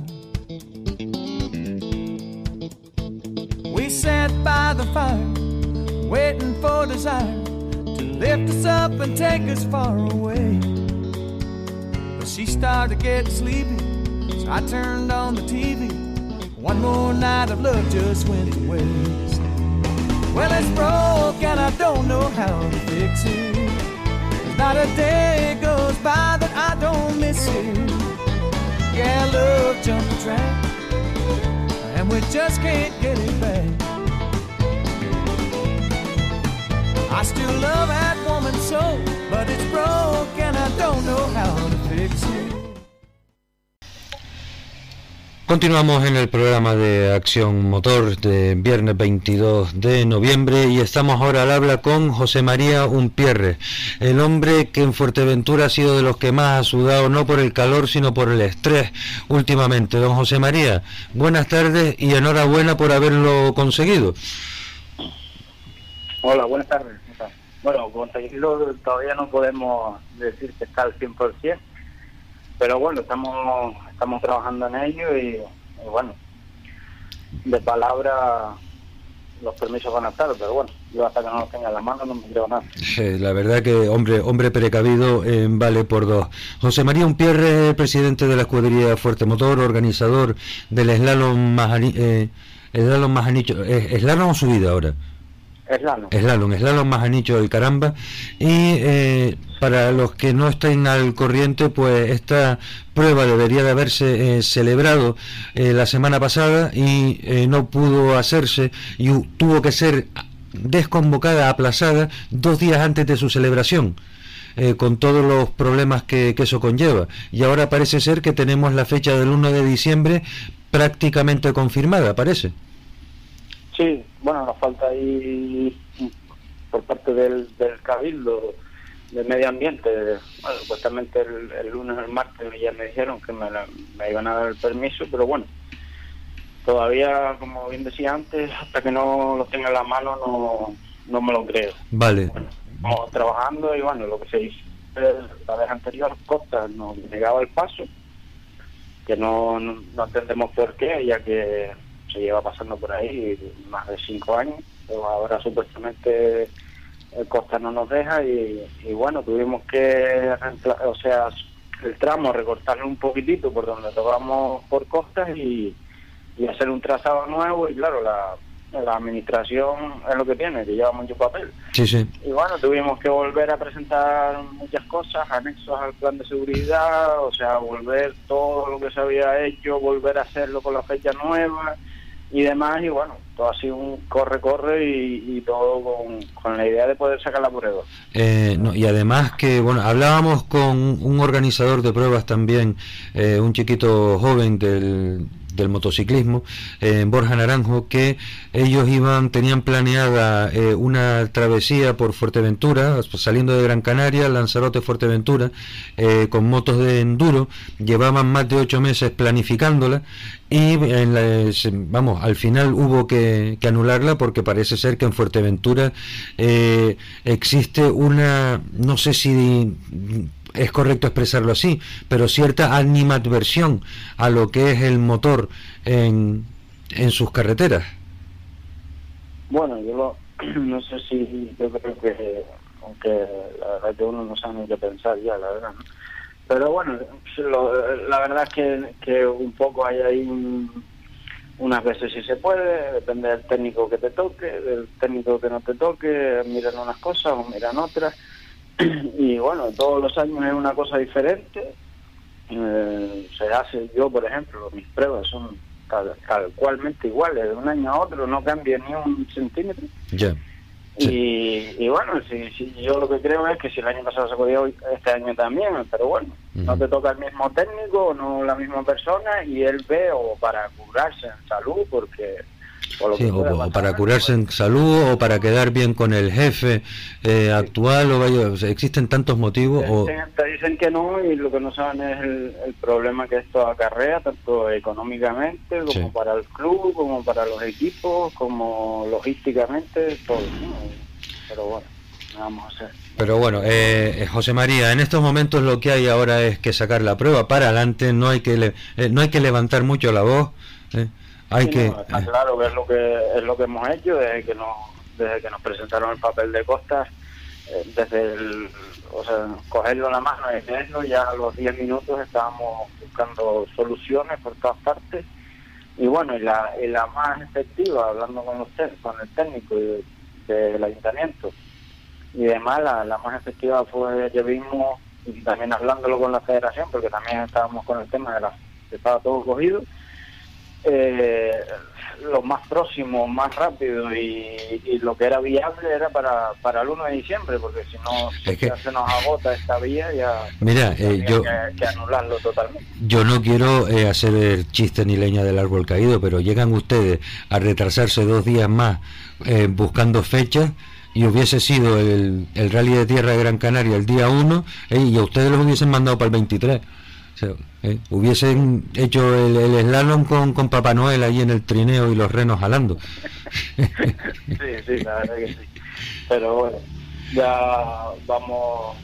We sat by the fire, waiting for desire to lift us up and take us far away. But she started getting sleepy, so I turned on the TV. One more night of love just went to waste. Well, it's broke and I don't know how to fix it. Not a day goes by that I don't miss you. Yeah, love jumped the track, and we just can't get it back. I still love that woman so, but it's broke and I don't know how to fix it. Continuamos en el programa de Acción Motor de viernes 22 de noviembre y estamos ahora al habla con José María Umpierre, el hombre que en Fuerteventura ha sido de los que más ha sudado no por el calor sino por el estrés últimamente. Don José María, buenas tardes y enhorabuena por haberlo conseguido. Hola, buenas tardes. Bueno, conseguirlo todavía no podemos decir que está al 100%, pero bueno, estamos estamos trabajando en ello y, bueno, de palabra los permisos van a estar, pero bueno, yo hasta que no los tenga en la mano no me creo nada. la verdad que hombre hombre precavido eh, vale por dos. José María Unpierre, presidente de la escudería Fuerte Motor, organizador del slalom más eh, slalom más anillo, eh, slalom subida ahora. Slalom. Slalom, slalom más anillo del caramba. Y eh, para los que no estén al corriente, pues esta prueba debería de haberse eh, celebrado eh, la semana pasada y no pudo hacerse y tuvo que ser desconvocada, aplazada dos días antes de su celebración. con todos los problemas que, que, eso conlleva. Y ahora parece ser que tenemos la fecha del 1 de diciembre prácticamente confirmada, parece. Sí, bueno, nos falta ahí por parte del, del Cabildo del Medio Ambiente, bueno, supuestamente el, lunes o el martes ya me dijeron que me, me iban a dar el permiso, pero bueno, todavía, como bien decía antes, hasta que no lo tenga en la mano no, no me lo creo. Vale. estamos trabajando y bueno, lo que se hizo la vez anterior, Costa nos negaba el paso, que no, no, entendemos por qué, ya que se lleva pasando por ahí más de cinco años, pero ahora supuestamente el Costa no nos deja y, bueno, tuvimos que, o sea, el tramo recortarlo un poquitito por donde tocamos por costas y, y hacer un trazado nuevo y claro, la la administración es lo que tiene, que lleva mucho papel. Sí, sí. Y bueno, tuvimos que volver a presentar muchas cosas, anexos al plan de seguridad, o sea, volver todo lo que se había hecho, volver a hacerlo con la fecha nueva y demás. Y bueno, todo ha sido un corre-corre y, todo con, la idea de poder sacar la prueba. Eh, y además que, bueno, hablábamos con un organizador de pruebas también, eh, un chiquito joven del del motociclismo, en eh, Borja Naranjo, que ellos iban, tenían planeada eh, una travesía por Fuerteventura, saliendo de Gran Canaria, Lanzarote, Fuerteventura, eh, con motos de enduro, llevaban más de ocho meses planificándola y en vamos, al final hubo que, anularla porque parece ser que en Fuerteventura existe una, no sé si es correcto expresarlo así, pero cierta animadversión a lo que es el motor en, en sus carreteras. Bueno, yo no sé si, yo creo que, aunque la verdad que uno no sabe ni qué pensar ya, la verdad, Pero bueno, la verdad es que, un poco hay ahí unas veces si se puede, depende del técnico que te toque, del técnico que no te toque, miran unas cosas o miran otras y bueno, todos los años es una cosa diferente. Eh, se hace, yo por ejemplo, mis pruebas son tal, cualmente iguales, de un año a otro no cambia ni un centímetro. Ya. Y, bueno, si, yo lo que creo es que si el año pasado se podía, este año también, pero bueno, no te toca el mismo técnico, no la misma persona, y él ve o para curarse en salud, porque o, para curarse en salud o para quedar bien con el jefe eh, actual o vaya, existen tantos motivos o... te dicen que no y lo que no saben es el, problema que esto acarrea tanto económicamente como para el club como para los equipos como logísticamente todo pero bueno vamos a hacer pero bueno, eh, José María, en estos momentos lo que hay ahora es que sacar la prueba. Para adelante, no hay que eh, no hay que levantar mucho la voz. Eh hay que está claro que es lo que es lo que hemos hecho desde que nos desde que nos presentaron el papel de costas eh, desde el o sea cogerlo en la mano y verlo ya a los 10 minutos estábamos buscando soluciones por todas partes. Y bueno y la, la más efectiva hablando con usted con el técnico del ayuntamiento y demás la, la más efectiva fue que vimos y también hablándolo con la federación porque también estábamos con el tema de la estaba todo cogido eh, lo más próximo, más rápido y, lo que era viable era para, para el 1 de diciembre, porque si no se nos agota esta vía ya Mira, eh, yo, que, anularlo totalmente. Yo no quiero eh, hacer el chiste ni leña del árbol caído, pero llegan ustedes a retrasarse dos días más eh, buscando fechas y hubiese sido el, el rally de tierra de Gran Canaria el día 1 y a ustedes los hubiesen mandado para el 23. Hubiesen hecho el, el slalom con, con Papá Noel ahí en el trineo y los renos jalando. sí, sí, la verdad que sí. Pero bueno, ya vamos,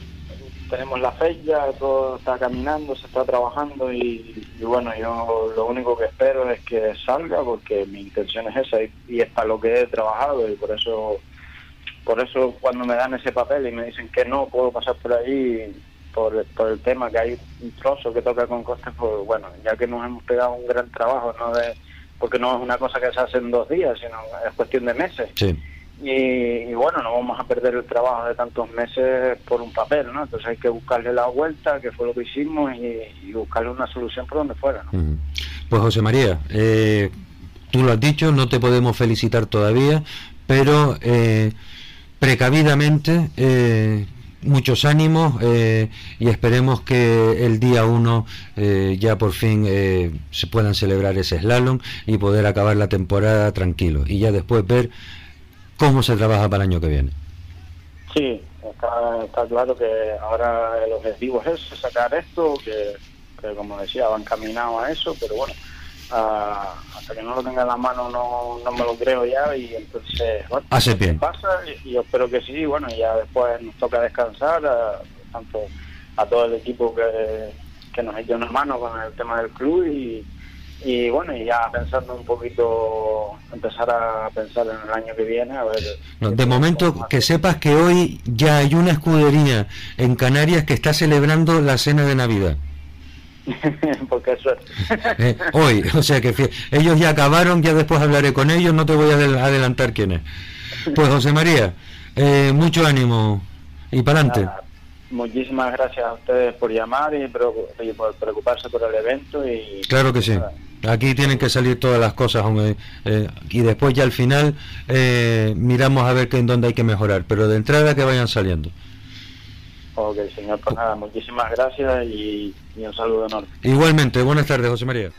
tenemos la fecha, todo está caminando, se está trabajando y, bueno, yo lo único que espero es que salga porque mi intención es esa y, y es para lo que he trabajado y por eso por eso cuando me dan ese papel y me dicen que no puedo pasar por ahí por, por el tema que hay un trozo que toca con costes, pues bueno, ya que nos hemos pegado un gran trabajo, no de porque no es una cosa que se hace en dos días, sino es cuestión de meses. Y, bueno, no vamos a perder el trabajo de tantos meses por un papel, ¿no? Entonces hay que buscarle la vuelta, que fue lo que hicimos, y, buscarle una solución por donde fuera, ¿no? Pues José María, eh, tú lo has dicho, no te podemos felicitar todavía, pero eh, precavidamente eh, muchos ánimos eh, y esperemos que el día 1 eh, ya por fin eh, se puedan celebrar ese slalom y poder acabar la temporada tranquilo y ya después ver cómo se trabaja para el año que viene. Sí, está, claro que ahora el objetivo es sacar esto, que, como decía, van caminados a eso, pero bueno, hasta que no lo tenga en la mano no, no me lo creo ya y entonces bueno hace bien pasa y, yo espero que sí bueno ya después nos toca descansar tanto a todo el equipo que, que nos echó una mano con el tema del club y, y bueno, y ya pensando un poquito, empezar a pensar en el año que viene, a ver. de momento, que sepas que hoy ya hay una escudería en Canarias que está celebrando la cena de Navidad. Eh, hoy, o sea que ellos ya acabaron, ya después hablaré con ellos, no te voy a adelantar quién es. Pues José María, eh, mucho ánimo y para adelante. Muchísimas gracias a ustedes por llamar y por preocuparse por el evento. y Claro que sí. Aquí tienen que salir todas las cosas eh, y después ya al final eh, miramos a ver que en dónde hay que mejorar, pero de entrada que vayan saliendo. Ok, señor, pues nada, muchísimas gracias y, un saludo enorme. Igualmente, buenas tardes, José María.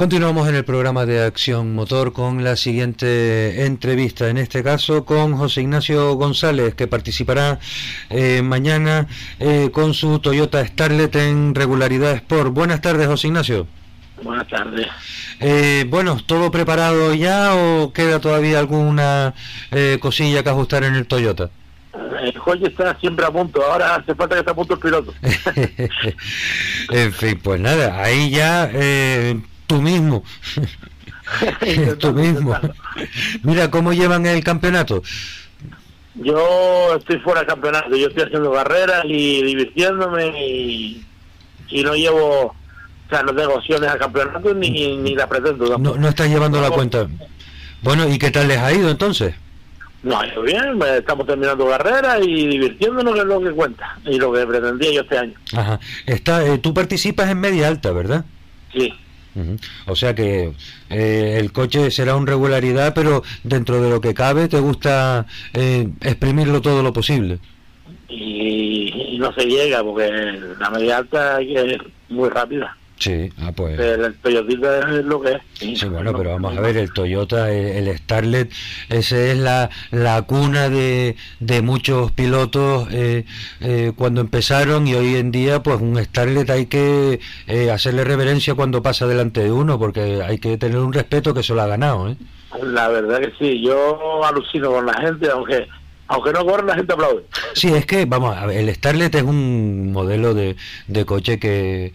Continuamos en el programa de Acción Motor con la siguiente entrevista, en este caso con José Ignacio González, que participará eh, mañana eh, con su Toyota Starlet en regularidad Sport. Buenas tardes, José Ignacio. Buenas tardes. Eh, bueno, ¿todo preparado ya o queda todavía alguna cosilla que ajustar en el Toyota? El está siempre a punto, ahora hace falta que esté a punto el piloto. en fin, pues nada, ahí ya tú mismo. tú mismo. Mira, ¿cómo llevan el campeonato? Yo estoy fuera del campeonato, yo estoy haciendo carreras y divirtiéndome y, no llevo, o sea, no tengo opciones al campeonato ni, ni la pretendo. No, no estás llevando la cuenta. Bueno, ¿y qué tal les ha ido entonces? No, bien, estamos terminando carreras y divirtiéndonos es lo que cuenta y lo que pretendía yo este año. Ajá. Está, eh, tú participas en media alta, ¿verdad? Sí. O sea que eh, el coche será una regularidad, pero dentro de lo que cabe te gusta eh, exprimirlo todo lo posible. Y, no se llega porque la media alta es muy rápida. Sí, ah, pues. El, Toyota es lo que es. Sí, bueno, pero vamos a ver, el Toyota, el, Starlet, ese es la, la cuna de, de muchos pilotos eh, eh, cuando empezaron y hoy en día, pues un Starlet hay que eh, hacerle reverencia cuando pasa delante de uno, porque hay que tener un respeto que se lo ha ganado, ¿eh? La verdad que sí, yo alucino con la gente, aunque aunque no corre la gente aplaude. Sí, es que, vamos, a ver, el Starlet es un modelo de, de coche que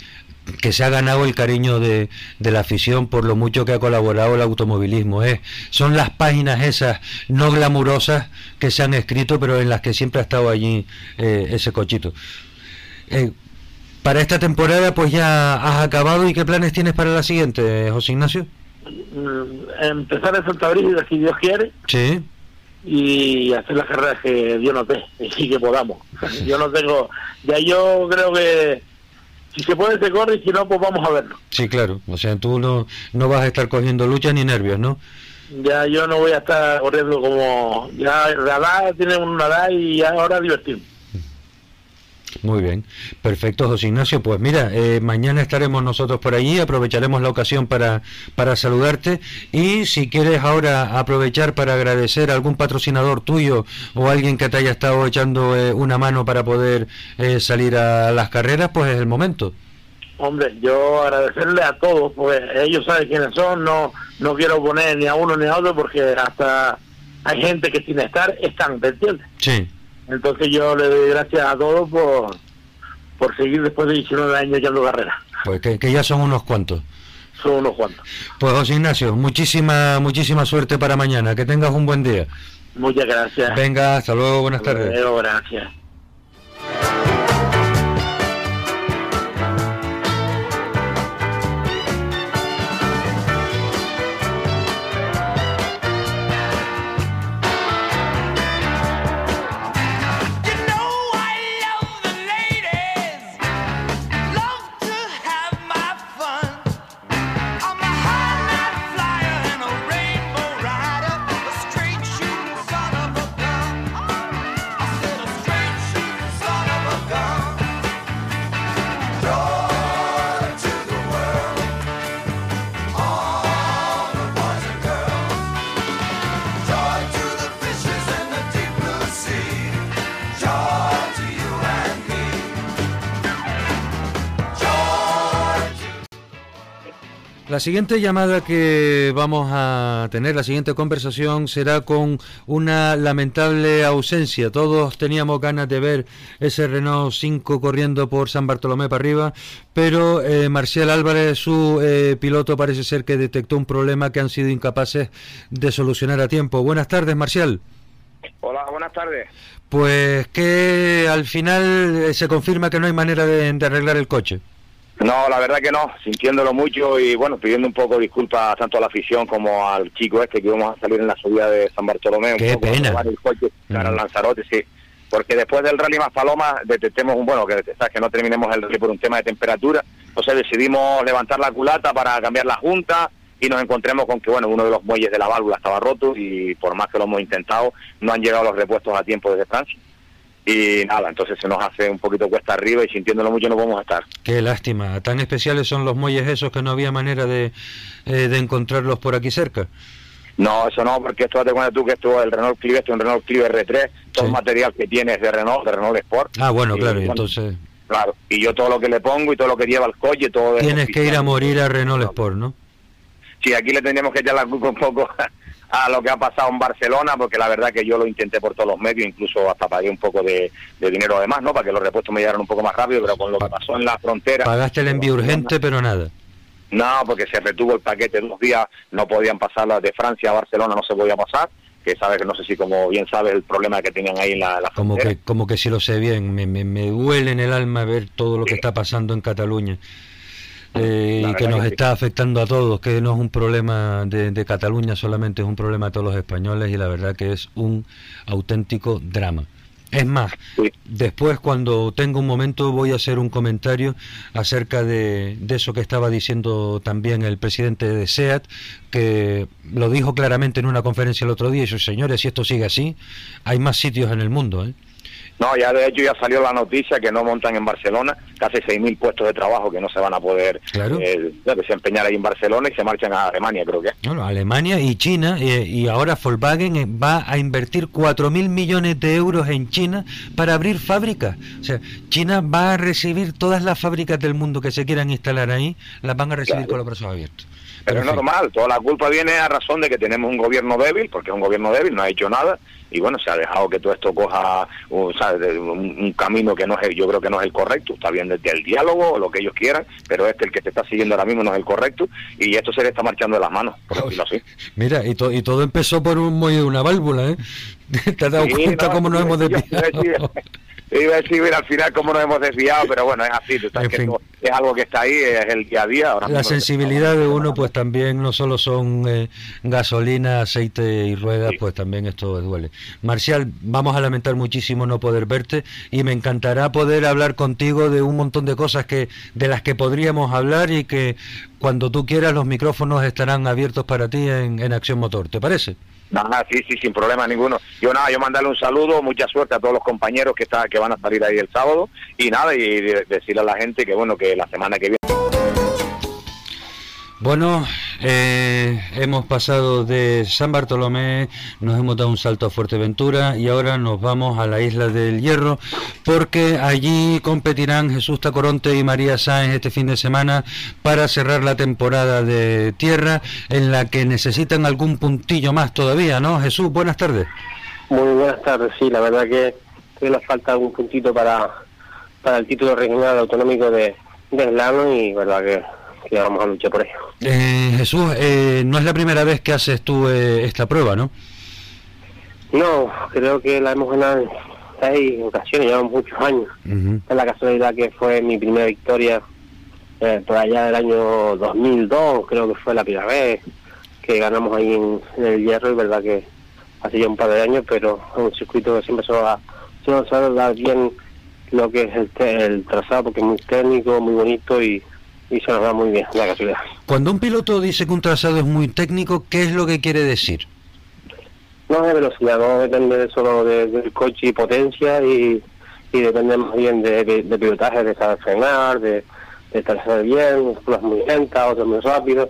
que se ha ganado el cariño de, de, la afición por lo mucho que ha colaborado el automovilismo. ¿eh? Son las páginas esas no glamurosas que se han escrito, pero en las que siempre ha estado allí eh, ese cochito. Eh, para esta temporada, pues ya has acabado y qué planes tienes para la siguiente, José Ignacio? Mm, empezar en Santa Brígida, si Dios quiere. Sí. Y hacer las carreras que Dios nos dé y que podamos. Yo no tengo. Ya yo creo que si se puede se corre y si no, pues vamos a verlo. Sí, claro. O sea, tú no, no vas a estar cogiendo lucha ni nervios, ¿no? Ya yo no voy a estar corriendo como... Ya la edad tiene una edad y ahora divertirme. Muy bien, perfecto, José Ignacio. Pues mira, eh, mañana estaremos nosotros por allí, aprovecharemos la ocasión para, para saludarte y si quieres ahora aprovechar para agradecer a algún patrocinador tuyo o alguien que te haya estado echando eh, una mano para poder eh, salir a las carreras, pues es el momento. Hombre, yo agradecerle a todos, pues ellos saben quiénes son, no, no quiero poner ni a uno ni a otro porque hasta hay gente que sin estar están, ¿te entiendes? Sí. Entonces yo le doy gracias a todos por, por seguir después de 19 años echando carrera. Pues que, ya son unos cuantos. Son unos cuantos. Pues José Ignacio, muchísima, muchísima suerte para mañana. Que tengas un buen día. Muchas gracias. Venga, hasta luego, buenas tardes. gracias. La siguiente llamada que vamos a tener, la siguiente conversación será con una lamentable ausencia. Todos teníamos ganas de ver ese Renault 5 corriendo por San Bartolomé para arriba, pero eh, Marcial Álvarez, su eh, piloto, parece ser que detectó un problema que han sido incapaces de solucionar a tiempo. Buenas tardes, Marcial. Hola, buenas tardes. Pues que al final eh, se confirma que no hay manera de arreglar el coche. No, la verdad que no, sintiéndolo mucho y bueno, pidiendo un poco disculpas tanto a la afición como al chico este que íbamos a salir en la subida de San Bartolomé. Qué un poco pena. el coche el Lanzarote, sí. Porque después del rally más paloma detectemos un bueno, que, que no terminemos el rally por un tema de temperatura. Entonces decidimos levantar la culata para cambiar la junta y nos encontremos con que bueno, uno de los muelles de la válvula estaba roto y por más que lo hemos intentado, no han llegado los repuestos a tiempo desde Francia y nada, entonces se nos hace un poquito cuesta arriba y sintiéndolo mucho no podemos estar. Qué lástima, tan especiales son los muelles esos que no había manera de, eh, de encontrarlos por aquí cerca. No, eso no, porque esto te cuenta tú que esto el Renault Clive, esto es un Renault Clive R3, todo el material que tiene es de Renault, de Renault Sport. Ah, bueno, claro, y entonces... Claro, y yo todo lo que le pongo y todo lo que lleva el coche, todo... Tienes que ir a morir a Renault Sport, ¿no? Sí, aquí le tendríamos que echar la culpa un poco a lo que ha pasado en Barcelona, porque la verdad que yo lo intenté por todos los medios, incluso hasta pagué un poco de, dinero además, ¿no? Para que los repuestos me llegaran un poco más rápido, pero con lo que pasó en la frontera... Pagaste el envío urgente, pero nada. No, porque se retuvo el paquete dos días, no podían pasar de Francia a Barcelona, no se podía pasar que sabes que no sé si como bien sabes el problema que tenían ahí en la, la como que como que si lo sé bien me, me, me duele en el alma ver todo lo que está pasando en Cataluña eh, y que nos está afectando a todos, que no es un problema de, Cataluña solamente, es un problema de todos los españoles y la verdad que es un auténtico drama. Es más, después cuando tenga un momento voy a hacer un comentario acerca de, de, eso que estaba diciendo también el presidente de SEAT, que lo dijo claramente en una conferencia el otro día, y dijo, señores, si esto sigue así, hay más sitios en el mundo. ¿eh? No, ya de hecho ya salió la noticia que no montan en Barcelona, casi 6.000 puestos de trabajo que no se van a poder eh, desempeñar ahí en Barcelona y se marchan a Alemania, creo que. Bueno, Alemania y China, eh, y ahora Volkswagen eh, va a invertir 4.000 millones de euros en China para abrir fábricas. O sea, China va a recibir todas las fábricas del mundo que se quieran instalar ahí, las van a recibir con los brazos abiertos. Pero es normal, toda la culpa viene a razón de que tenemos un gobierno débil, porque es un gobierno débil, no ha hecho nada, y bueno, se ha dejado que todo esto coja un, un, camino que no es, yo creo que no es el correcto, está bien desde el diálogo o lo que ellos quieran, pero este el que te está siguiendo ahora mismo no es el correcto, y esto se le está marchando de las manos, por decirlo así. Mira, y, y todo empezó por un de una válvula, ¿eh? ¿Te has dado cuenta cómo nos hemos desviado? iba a decir, al final cómo nos hemos desviado, pero bueno, es así, es algo que está ahí, es el día a día. la sensibilidad de uno, pues también no solo son eh, gasolina, aceite y ruedas, pues también esto duele. Marcial, vamos a lamentar muchísimo no poder verte y me encantará poder hablar contigo de un montón de cosas que de las que podríamos hablar y que cuando tú quieras los micrófonos estarán abiertos para ti en, en Acción Motor, ¿te parece? Nada, sí, sí, sin problema ninguno. Yo nada, yo mandarle un saludo, mucha suerte a todos los compañeros que está, que van a salir ahí el sábado y nada, y decirle a la gente que bueno, que la semana que viene bueno, eh, hemos pasado de San Bartolomé, nos hemos dado un salto a Fuerteventura y ahora nos vamos a la isla del Hierro porque allí competirán Jesús Tacoronte y María Sáenz este fin de semana para cerrar la temporada de tierra en la que necesitan algún puntillo más todavía, ¿no? Jesús, buenas tardes. Muy buenas tardes, sí, la verdad que, les falta algún puntito para, para el título regional autonómico de, de y verdad que que vamos a luchar por ello. Eh, Jesús, eh, no es la primera vez que haces tú eh, esta prueba, ¿no? No, creo que la hemos ganado en seis ocasiones, llevamos muchos años. Es la casualidad que fue mi primera victoria por allá del año 2002, creo que fue la primera vez que ganamos ahí en, el Hierro, y verdad que hace ya un par de años, pero es un circuito que siempre se va, se va a dar bien lo que es el, el trazado, porque es muy técnico, muy bonito y y se nos va muy bien la casualidad. Cuando un piloto dice que un trazado es muy técnico, ¿qué es lo que quiere decir? No de velocidad, no depende solo del coche y potencia y, y depende más bien de, de, pilotaje, de saber frenar, de, de trazar bien, unas muy lentas, otras muy rápidas.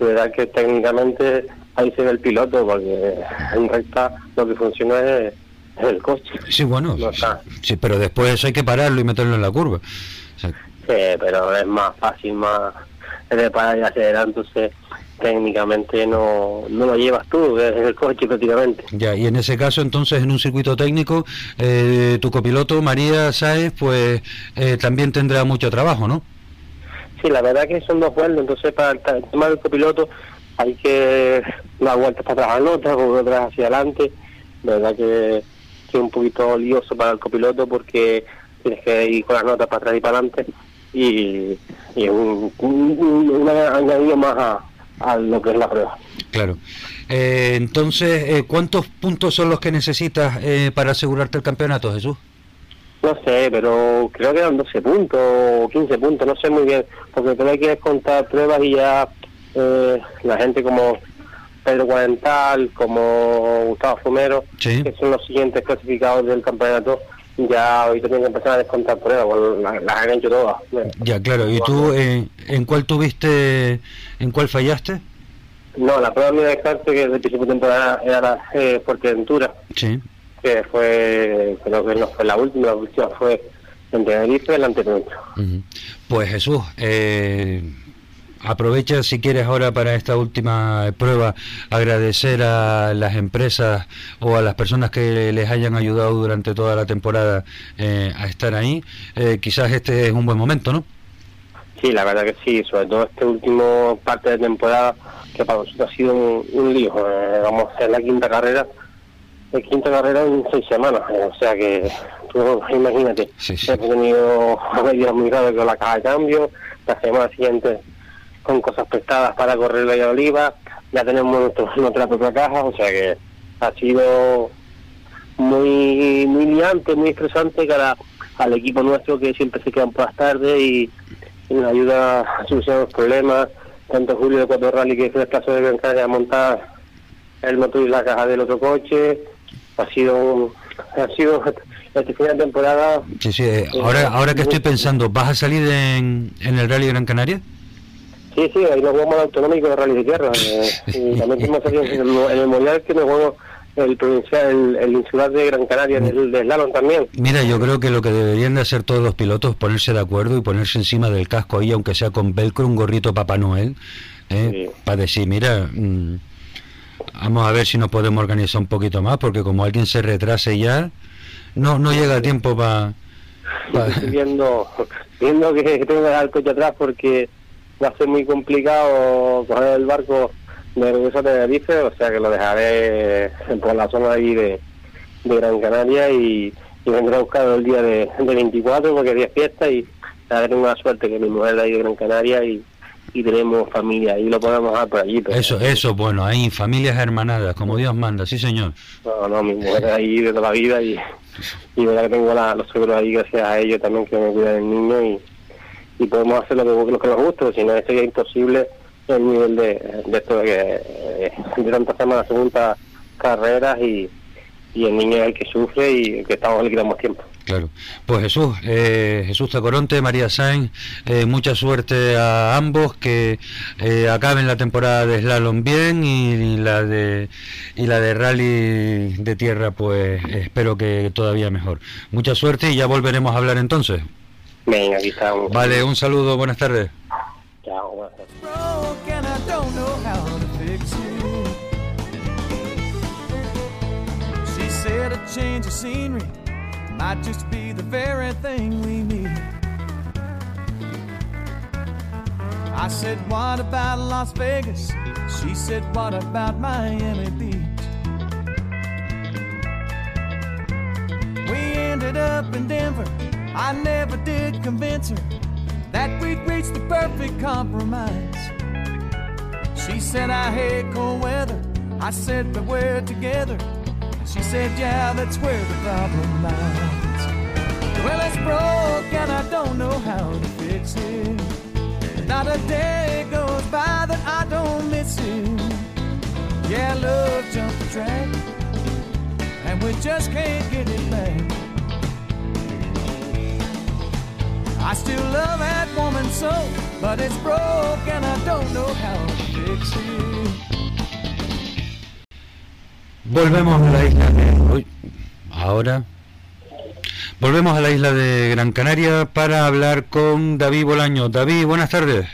De verdad que técnicamente ahí se ve el piloto, porque en recta lo que funciona es, el coche. Sí, bueno, sí, pero después hay que pararlo y meterlo en la curva. Sí, pero es más fácil, más de parar y acelerar, entonces técnicamente no, no lo llevas tú, es el coche prácticamente. Ya, y en ese caso entonces en un circuito técnico, eh, tu copiloto María Sáez, pues eh, también tendrá mucho trabajo, ¿no? Sí, la verdad que son dos vueltas, entonces para el tema del copiloto hay que dar vueltas para atrás a nota, otras hacia adelante, la verdad que es un poquito lioso para el copiloto porque tienes que ir con las notas para atrás y para adelante y, y un, un, añadido más a, lo que es la prueba. Claro. Eh, entonces, eh, ¿cuántos puntos son los que necesitas eh, para asegurarte el campeonato, Jesús? No sé, pero creo que eran 12 puntos o 15 puntos, no sé muy bien, porque creo que contar pruebas y ya la gente como Pedro Cuarental, como Gustavo Fumero, que son los siguientes clasificados del campeonato, ya hoy tienen que empezar a descontar pruebas, las, han hecho todas. Ya, claro. ¿Y tú eh, en cuál tuviste, en cuál fallaste? No, la prueba mía de descarte que desde el principio de temporada era la eh, Fuerteventura. Sí. Que fue, creo que no fue la última, la última fue en Tenerife, el anterior. Pues Jesús, eh Aprovecha si quieres ahora para esta última prueba agradecer a las empresas o a las personas que les hayan ayudado durante toda la temporada eh, a estar ahí. Eh, quizás este es un buen momento, ¿no? Sí, la verdad que sí, sobre todo este último parte de temporada que para nosotros ha sido un, lío. Eh, vamos a hacer la quinta carrera, la quinta carrera en seis semanas, o sea que tú imagínate, sí, he tenido medidas muy graves con la caja de cambio, la semana siguiente con cosas prestadas para correr la oliva, ya tenemos nuestro, nuestra propia caja, o sea que ha sido muy muy liante, muy estresante cara al equipo nuestro que siempre se quedan por las tardes y, nos ayuda a solucionar los problemas, tanto Julio de Cuatro Rally que fue el caso de Bianca a montar el motor y la caja del otro coche, ha sido ha sido este final de temporada. Sí, sí, ahora, ahora que estoy pensando, ¿vas a salir en, en el Rally Gran Canaria? Sí, sí, ahí nos jugamos el autonómico de Rally de Tierra. Eh, y también hemos salido en el, en el Mundial que nos jugamos el provincial, el, insular de Gran Canaria, el de Slalom también. Mira, yo creo que lo que deberían de hacer todos los pilotos es ponerse de acuerdo y ponerse encima del casco ahí, aunque sea con velcro, un gorrito Papá Noel, ¿eh? para decir, mira, mm, vamos a ver si nos podemos organizar un poquito más, porque como alguien se retrase ya, no no llega tiempo para... Viendo, viendo que tengo el coche atrás porque va a ser muy complicado coger el barco de regreso a Tenerife, o sea que lo dejaré por la zona ahí de, de Gran Canaria y, vendré a buscar el día de, 24 porque es día fiesta y tengo la suerte que mi mujer de de Gran Canaria y, y tenemos familia y lo podemos dejar por allí. eso, eso, bueno, hay familias hermanadas, como Dios manda, sí señor. No, no, mi mujer ahí de toda la vida y, y verdad que tengo la, los seguros ahí gracias a ellos también que me cuidan del niño y, y podemos hacer lo que, lo que nos guste, si no sería imposible el nivel de, de esto de que eh, de tantas semanas segundas carreras y, y el niño es el que sufre y que estamos le quitamos tiempo. Claro. Pues Jesús, eh, Jesús Tacoronte, María Sainz, eh, mucha suerte a ambos, que eh, acaben la temporada de slalom bien y, la de y la de rally de tierra, pues espero que todavía mejor. Mucha suerte y ya volveremos a hablar entonces. Venga, aquí estamos. Vale, un saludo, buenas tardes. Chao, buenas tardes. change of scenery might just be the very thing we need. I said, What about Las Vegas? She said, What about Miami Beach? We ended up in Denver. I never did convince her that we'd reached the perfect compromise. She said, I hate cold weather. I said, But we're together. She said, Yeah, that's where the problem lies. Well, it's broke and I don't know how to fix it. Not a day goes by that I don't miss it. Yeah, love jumped the track, and we just can't get it back. I still love that woman so, but it's broke and I don't know how to fix it. Volvemos a la isla de... ahora... Volvemos a la isla de Gran Canaria para hablar con David Bolaño. David, buenas tardes.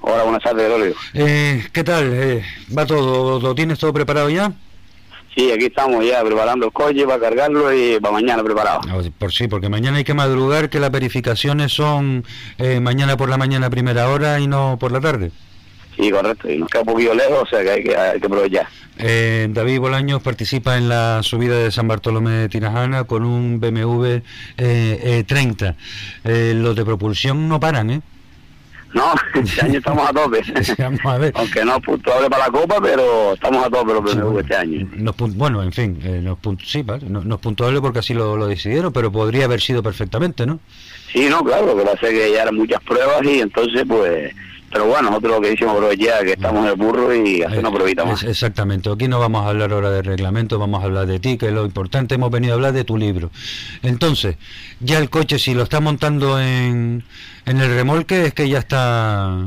Hola, buenas tardes, Lolio. Eh, ¿Qué tal? Eh, ¿Va todo? ¿Lo tienes todo preparado ya? Sí, aquí estamos ya preparando el coche para cargarlo y para mañana preparado. Ah, por sí, porque mañana hay que madrugar, que las verificaciones son eh, mañana por la mañana primera hora y no por la tarde. Sí, correcto, y nos queda un poquito lejos, o sea que hay que, hay que aprovechar. Eh, David Bolaños participa en la subida de San Bartolomé de Tirajana con un BMW eh, 30. Eh, los de propulsión no paran, ¿eh? No, este año estamos a tope. Aunque no es puntuable para la Copa, pero estamos a tope los BMW este año. bueno, en fin, eh, no, sí, vale, no, es puntuable porque así lo, lo, decidieron, pero podría haber sido perfectamente, ¿no? Sí, no, claro, lo que pasa es que ya eran muchas pruebas y entonces pues pero bueno, nosotros lo que decimos ya que estamos en el burro y hacemos pruebita más. Exactamente, aquí no vamos a hablar ahora de reglamento, vamos a hablar de ti, que es lo importante, hemos venido a hablar de tu libro. Entonces, ya el coche, si lo está montando en, en el remolque, es que ya está...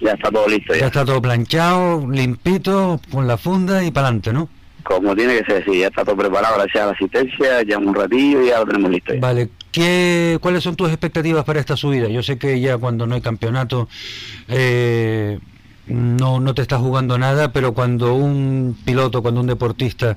Ya está todo listo. Ya. está todo planchado, limpito, con la funda y para adelante, ¿no? Como tiene que ser, sí, ya está todo preparado gracias a la asistencia, ya un ratillo y ya lo tenemos listo. Vale, ¿Qué, ¿Cuáles son tus expectativas para esta subida? Yo sé que ya cuando no hay campeonato eh, no, no te estás jugando nada, pero cuando un piloto, cuando un deportista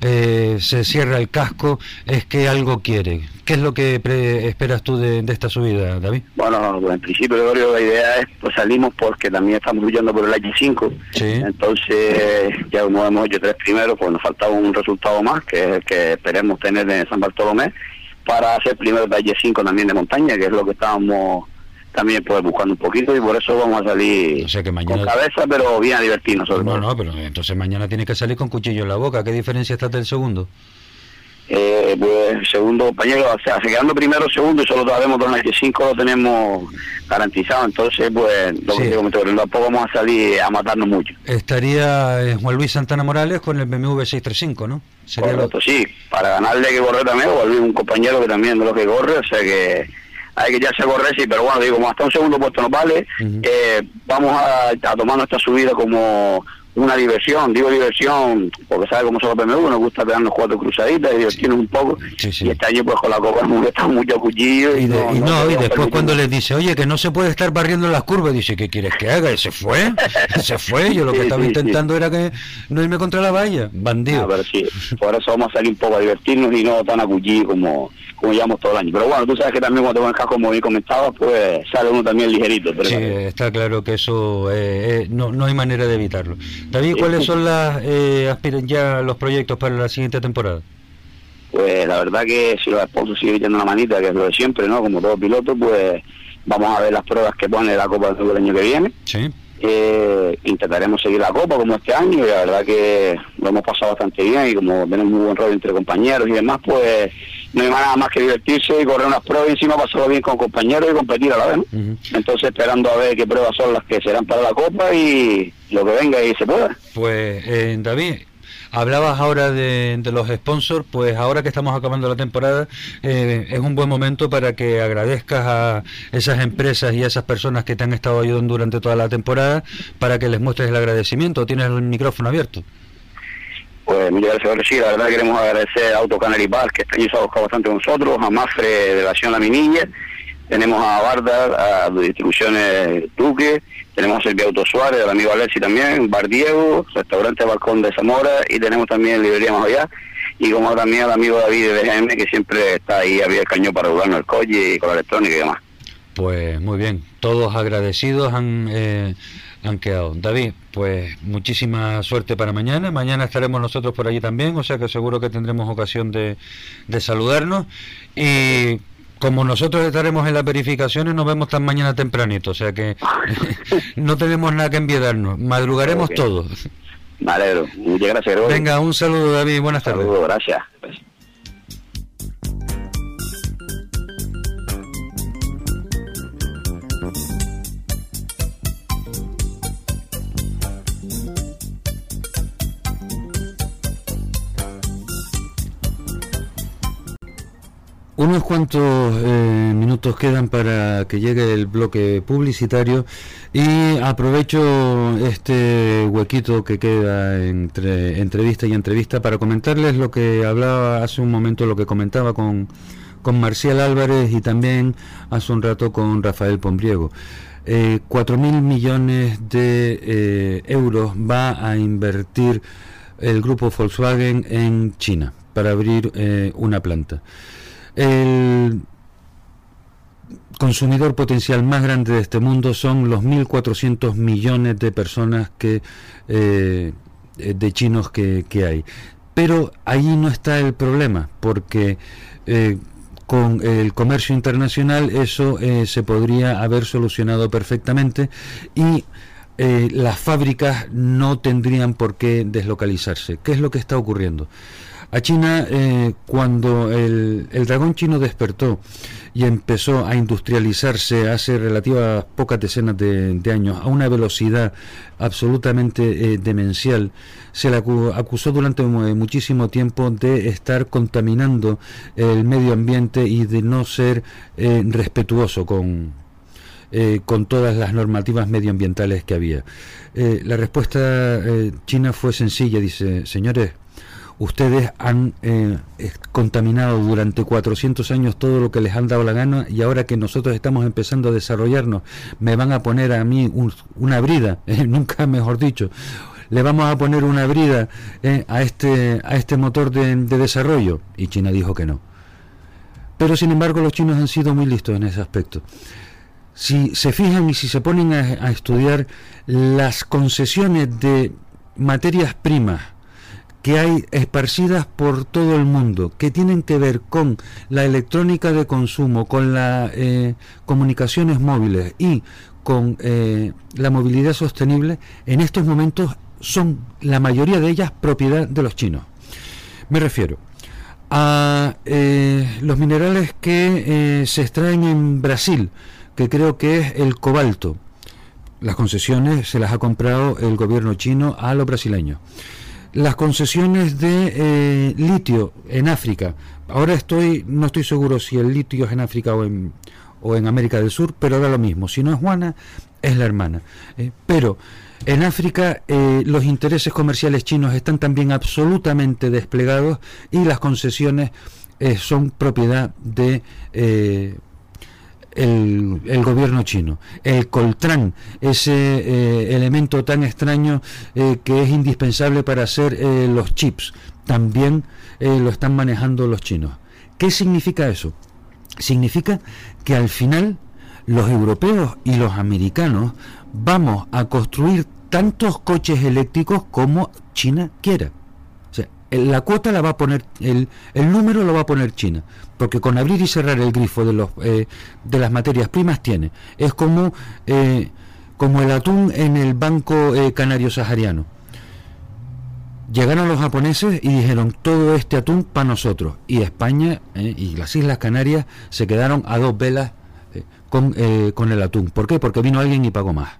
eh, se cierra el casco, es que algo quiere. ¿Qué es lo que esperas tú de, esta subida, David? Bueno, en principio la idea es, pues salimos porque también estamos luchando por el H5. Entonces, ya como hemos hecho tres primeros, pues nos faltaba un resultado más, que es el que esperemos tener en San Bartolomé para hacer primero Valle 5 también de montaña, que es lo que estábamos también pues buscando un poquito y por eso vamos a salir con cabeza, pero bien a divertirnos. no, no, pero entonces mañana tienes que salir con cuchillo en la boca. ¿Qué diferencia está del segundo? eh, pues segundo compañero, o sea, quedando primero segundo y solo todavía motor 95 lo tenemos garantizado, entonces pues lo que digo, tampoco vamos a salir a matarnos mucho. Estaría eh, Juan Luis Santana Morales con el BMW 635, ¿no? Sería Correcto, sí, para ganarle que correr también, Juan Luis un compañero que también de los que corre, o sea que hay que ya se corre, sí, pero bueno, digo, como hasta un segundo puesto nos vale, eh, vamos a, a tomar nuestra subida como una diversión, digo diversión, porque sabe cómo son los BMW, nos gusta pegarnos cuatro cruzaditas y divertirnos un poco. Y este año pues con la copa hemos estado mucho cuchillo. Y, no, y, después cuando les dice, oye, que no se puede estar barriendo las curvas, dice, ¿qué quieres que haga? Y se fue, se fue. Yo lo que estaba intentando era que no irme contra la valla, bandido. Ah, pero sí, por eso vamos a salir un poco a divertirnos y no tan a cuchillo como como llevamos todo el año. Pero bueno, tú sabes que también cuando te casco, como bien comentaba, pues sale uno también ligerito. sí, está claro que eso eh, eh, no, no hay manera de evitarlo. David, ¿cuáles son las eh, ya los proyectos para la siguiente temporada? Pues la verdad que si los esposos siguen echando la manita, que es lo de siempre, ¿no? Como todo piloto, pues vamos a ver las pruebas que pone la Copa del año que viene. Sí. Eh, intentaremos seguir la copa como este año y la verdad que lo hemos pasado bastante bien y como tenemos muy buen rol entre compañeros y demás pues no hay nada más que divertirse y correr unas pruebas y encima pasarlo bien con compañeros y competir a la vez entonces esperando a ver qué pruebas son las que serán para la copa y lo que venga y se pueda. Pues eh, David Hablabas ahora de, los sponsors, pues ahora que estamos acabando la temporada eh, es un buen momento para que agradezcas a esas empresas y a esas personas que te han estado ayudando durante toda la temporada para que les muestres el agradecimiento. Tienes el micrófono abierto. Pues muchas gracias, sí, la verdad queremos agradecer a Auto Canary Bar, que este año se ha buscado bastante con nosotros, a Mafre de la Ciudad La Minilla, tenemos a Barda, a Distribuciones Duque, tenemos el Auto Suárez, el amigo Alexi también, Bar Diego, Restaurante Balcón de Zamora y tenemos también Librería Más Allá y como también al amigo David de BGM que siempre está ahí había el cañón para jugarnos el coche y con la electrónica y demás. Pues muy bien, todos agradecidos han, eh, han quedado. David, pues muchísima suerte para mañana. Mañana estaremos nosotros por allí también, o sea que seguro que tendremos ocasión de, de saludarnos. Y como nosotros estaremos en las verificaciones, nos vemos tan mañana tempranito, o sea que no tenemos nada que enviarnos, madrugaremos todos. Vale, muchas gracias. Venga, un saludo David, buenas tardes. Saludo, gracias. Unos cuantos eh, minutos quedan para que llegue el bloque publicitario y aprovecho este huequito que queda entre entrevista y entrevista para comentarles lo que hablaba hace un momento, lo que comentaba con, con Marcial Álvarez y también hace un rato con Rafael Pombriego. Eh, mil millones de eh, euros va a invertir el grupo Volkswagen en China para abrir una planta. El consumidor potencial más grande de este mundo son los 1.400 millones de personas que eh, de chinos que, hay. Pero ahí no está el problema, porque eh, con el comercio internacional eso eh, se podría haber solucionado perfectamente y las fábricas no tendrían por qué deslocalizarse. ¿Qué es lo que está ocurriendo? A China, eh, cuando el, dragón chino despertó y empezó a industrializarse hace relativas pocas decenas de, años a una velocidad absolutamente eh, demencial, se le acusó durante muchísimo tiempo de estar contaminando el medio ambiente y de no ser eh, respetuoso con, con todas las normativas medioambientales que había. la respuesta china fue sencilla, dice, señores, ustedes han eh, contaminado durante 400 años todo lo que les han dado la gana y ahora que nosotros estamos empezando a desarrollarnos, me van a poner a mí una brida, eh, nunca mejor dicho, le vamos a poner una brida eh, a, este, a este motor de, desarrollo. Y China dijo que no. Pero sin embargo los chinos han sido muy listos en ese aspecto. Si se fijan y si se ponen a estudiar las concesiones de materias primas, que hay esparcidas por todo el mundo, que tienen que ver con la electrónica de consumo, con las eh, comunicaciones móviles y con eh, la movilidad sostenible, en estos momentos son la mayoría de ellas propiedad de los chinos. Me refiero, a eh, los minerales que se extraen en Brasil, que creo que es el cobalto. Las concesiones se las ha comprado el gobierno chino a los brasileños. Las concesiones de eh, litio en África. Ahora estoy, no estoy seguro si el litio es en África o en, o en América del Sur, pero da lo mismo. Si no es Juana, es la hermana. pero en África eh, los intereses comerciales chinos están también absolutamente desplegados y las concesiones eh, son propiedad de eh, el, gobierno chino. El coltrán, ese elemento tan extraño que es indispensable para hacer los chips, también lo están manejando los chinos. ¿Qué significa eso? Significa que al final los europeos y los americanos vamos a construir tantos coches eléctricos como China quiera. La cuota la va a poner, el, el número lo va a poner China, porque con abrir y cerrar el grifo de, los, eh, de las materias primas tiene. Es como, eh, como el atún en el Banco eh, Canario Sahariano. Llegaron los japoneses y dijeron todo este atún para nosotros. Y España y las Islas Canarias se quedaron a dos velas con, con el atún. ¿Por qué? Porque vino alguien y pagó más.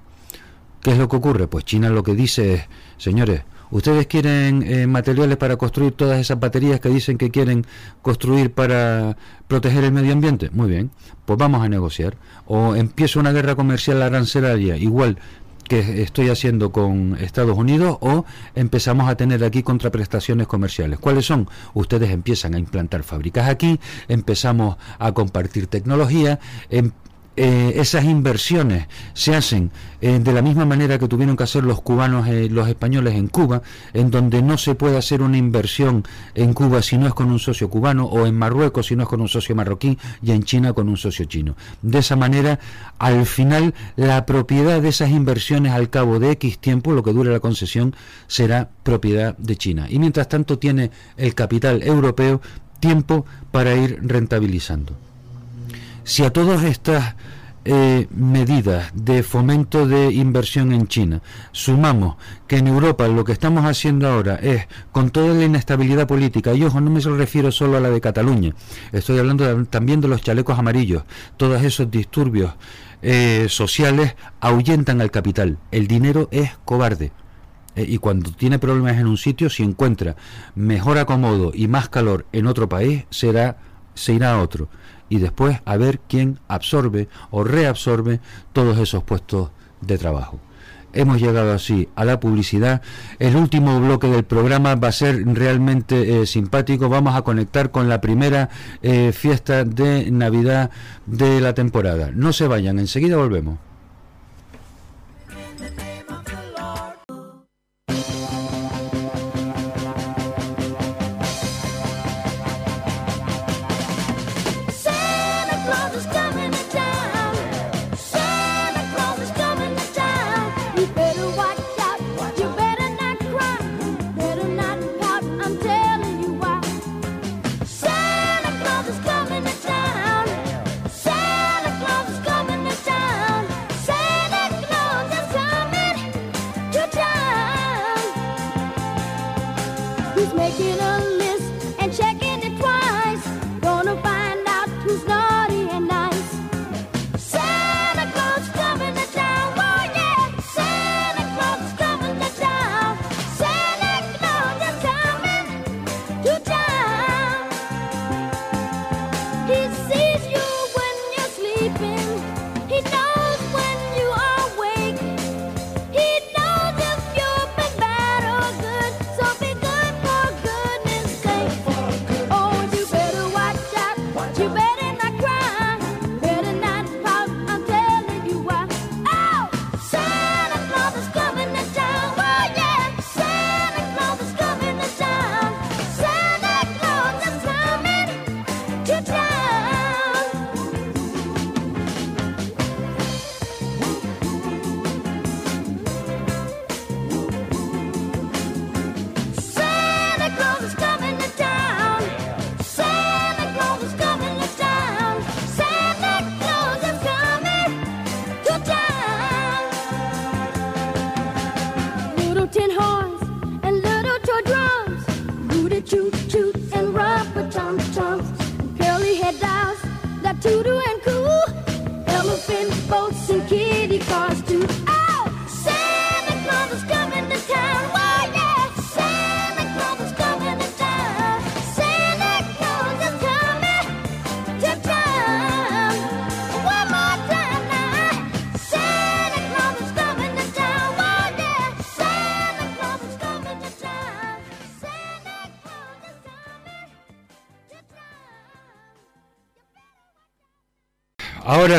¿Qué es lo que ocurre? Pues China lo que dice es, señores, ¿ustedes quieren eh, materiales para construir todas esas baterías que dicen que quieren construir para proteger el medio ambiente? Muy bien, pues vamos a negociar. O empiezo una guerra comercial arancelaria, igual que estoy haciendo con Estados Unidos o empezamos a tener aquí contraprestaciones comerciales. ¿Cuáles son? Ustedes empiezan a implantar fábricas aquí, empezamos a compartir tecnología, em, eh, esas inversiones se hacen eh, de la misma manera que tuvieron que hacer los cubanos, eh, los españoles en Cuba, en donde no se puede hacer una inversión en Cuba si no es con un socio cubano, o en Marruecos si no es con un socio marroquí, y en China con un socio chino. De esa manera, al final, la propiedad de esas inversiones al cabo de X tiempo, lo que dure la concesión, será propiedad de China. Y mientras tanto tiene el capital europeo tiempo para ir rentabilizando. Si a todas estas eh, medidas de fomento de inversión en China sumamos que en Europa lo que estamos haciendo ahora es, con toda la inestabilidad política, y ojo, no me refiero solo a la de Cataluña, estoy hablando también de los chalecos amarillos, todos esos disturbios eh, sociales ahuyentan al capital, el dinero es cobarde. Eh, y cuando tiene problemas en un sitio, si encuentra mejor acomodo y más calor en otro país, será, se irá a otro y después a ver quién absorbe o reabsorbe todos esos puestos de trabajo. Hemos llegado así a la publicidad. El último bloque del programa va a ser realmente eh, simpático. Vamos a conectar con la primera eh, fiesta de Navidad de la temporada. No se vayan, enseguida volvemos.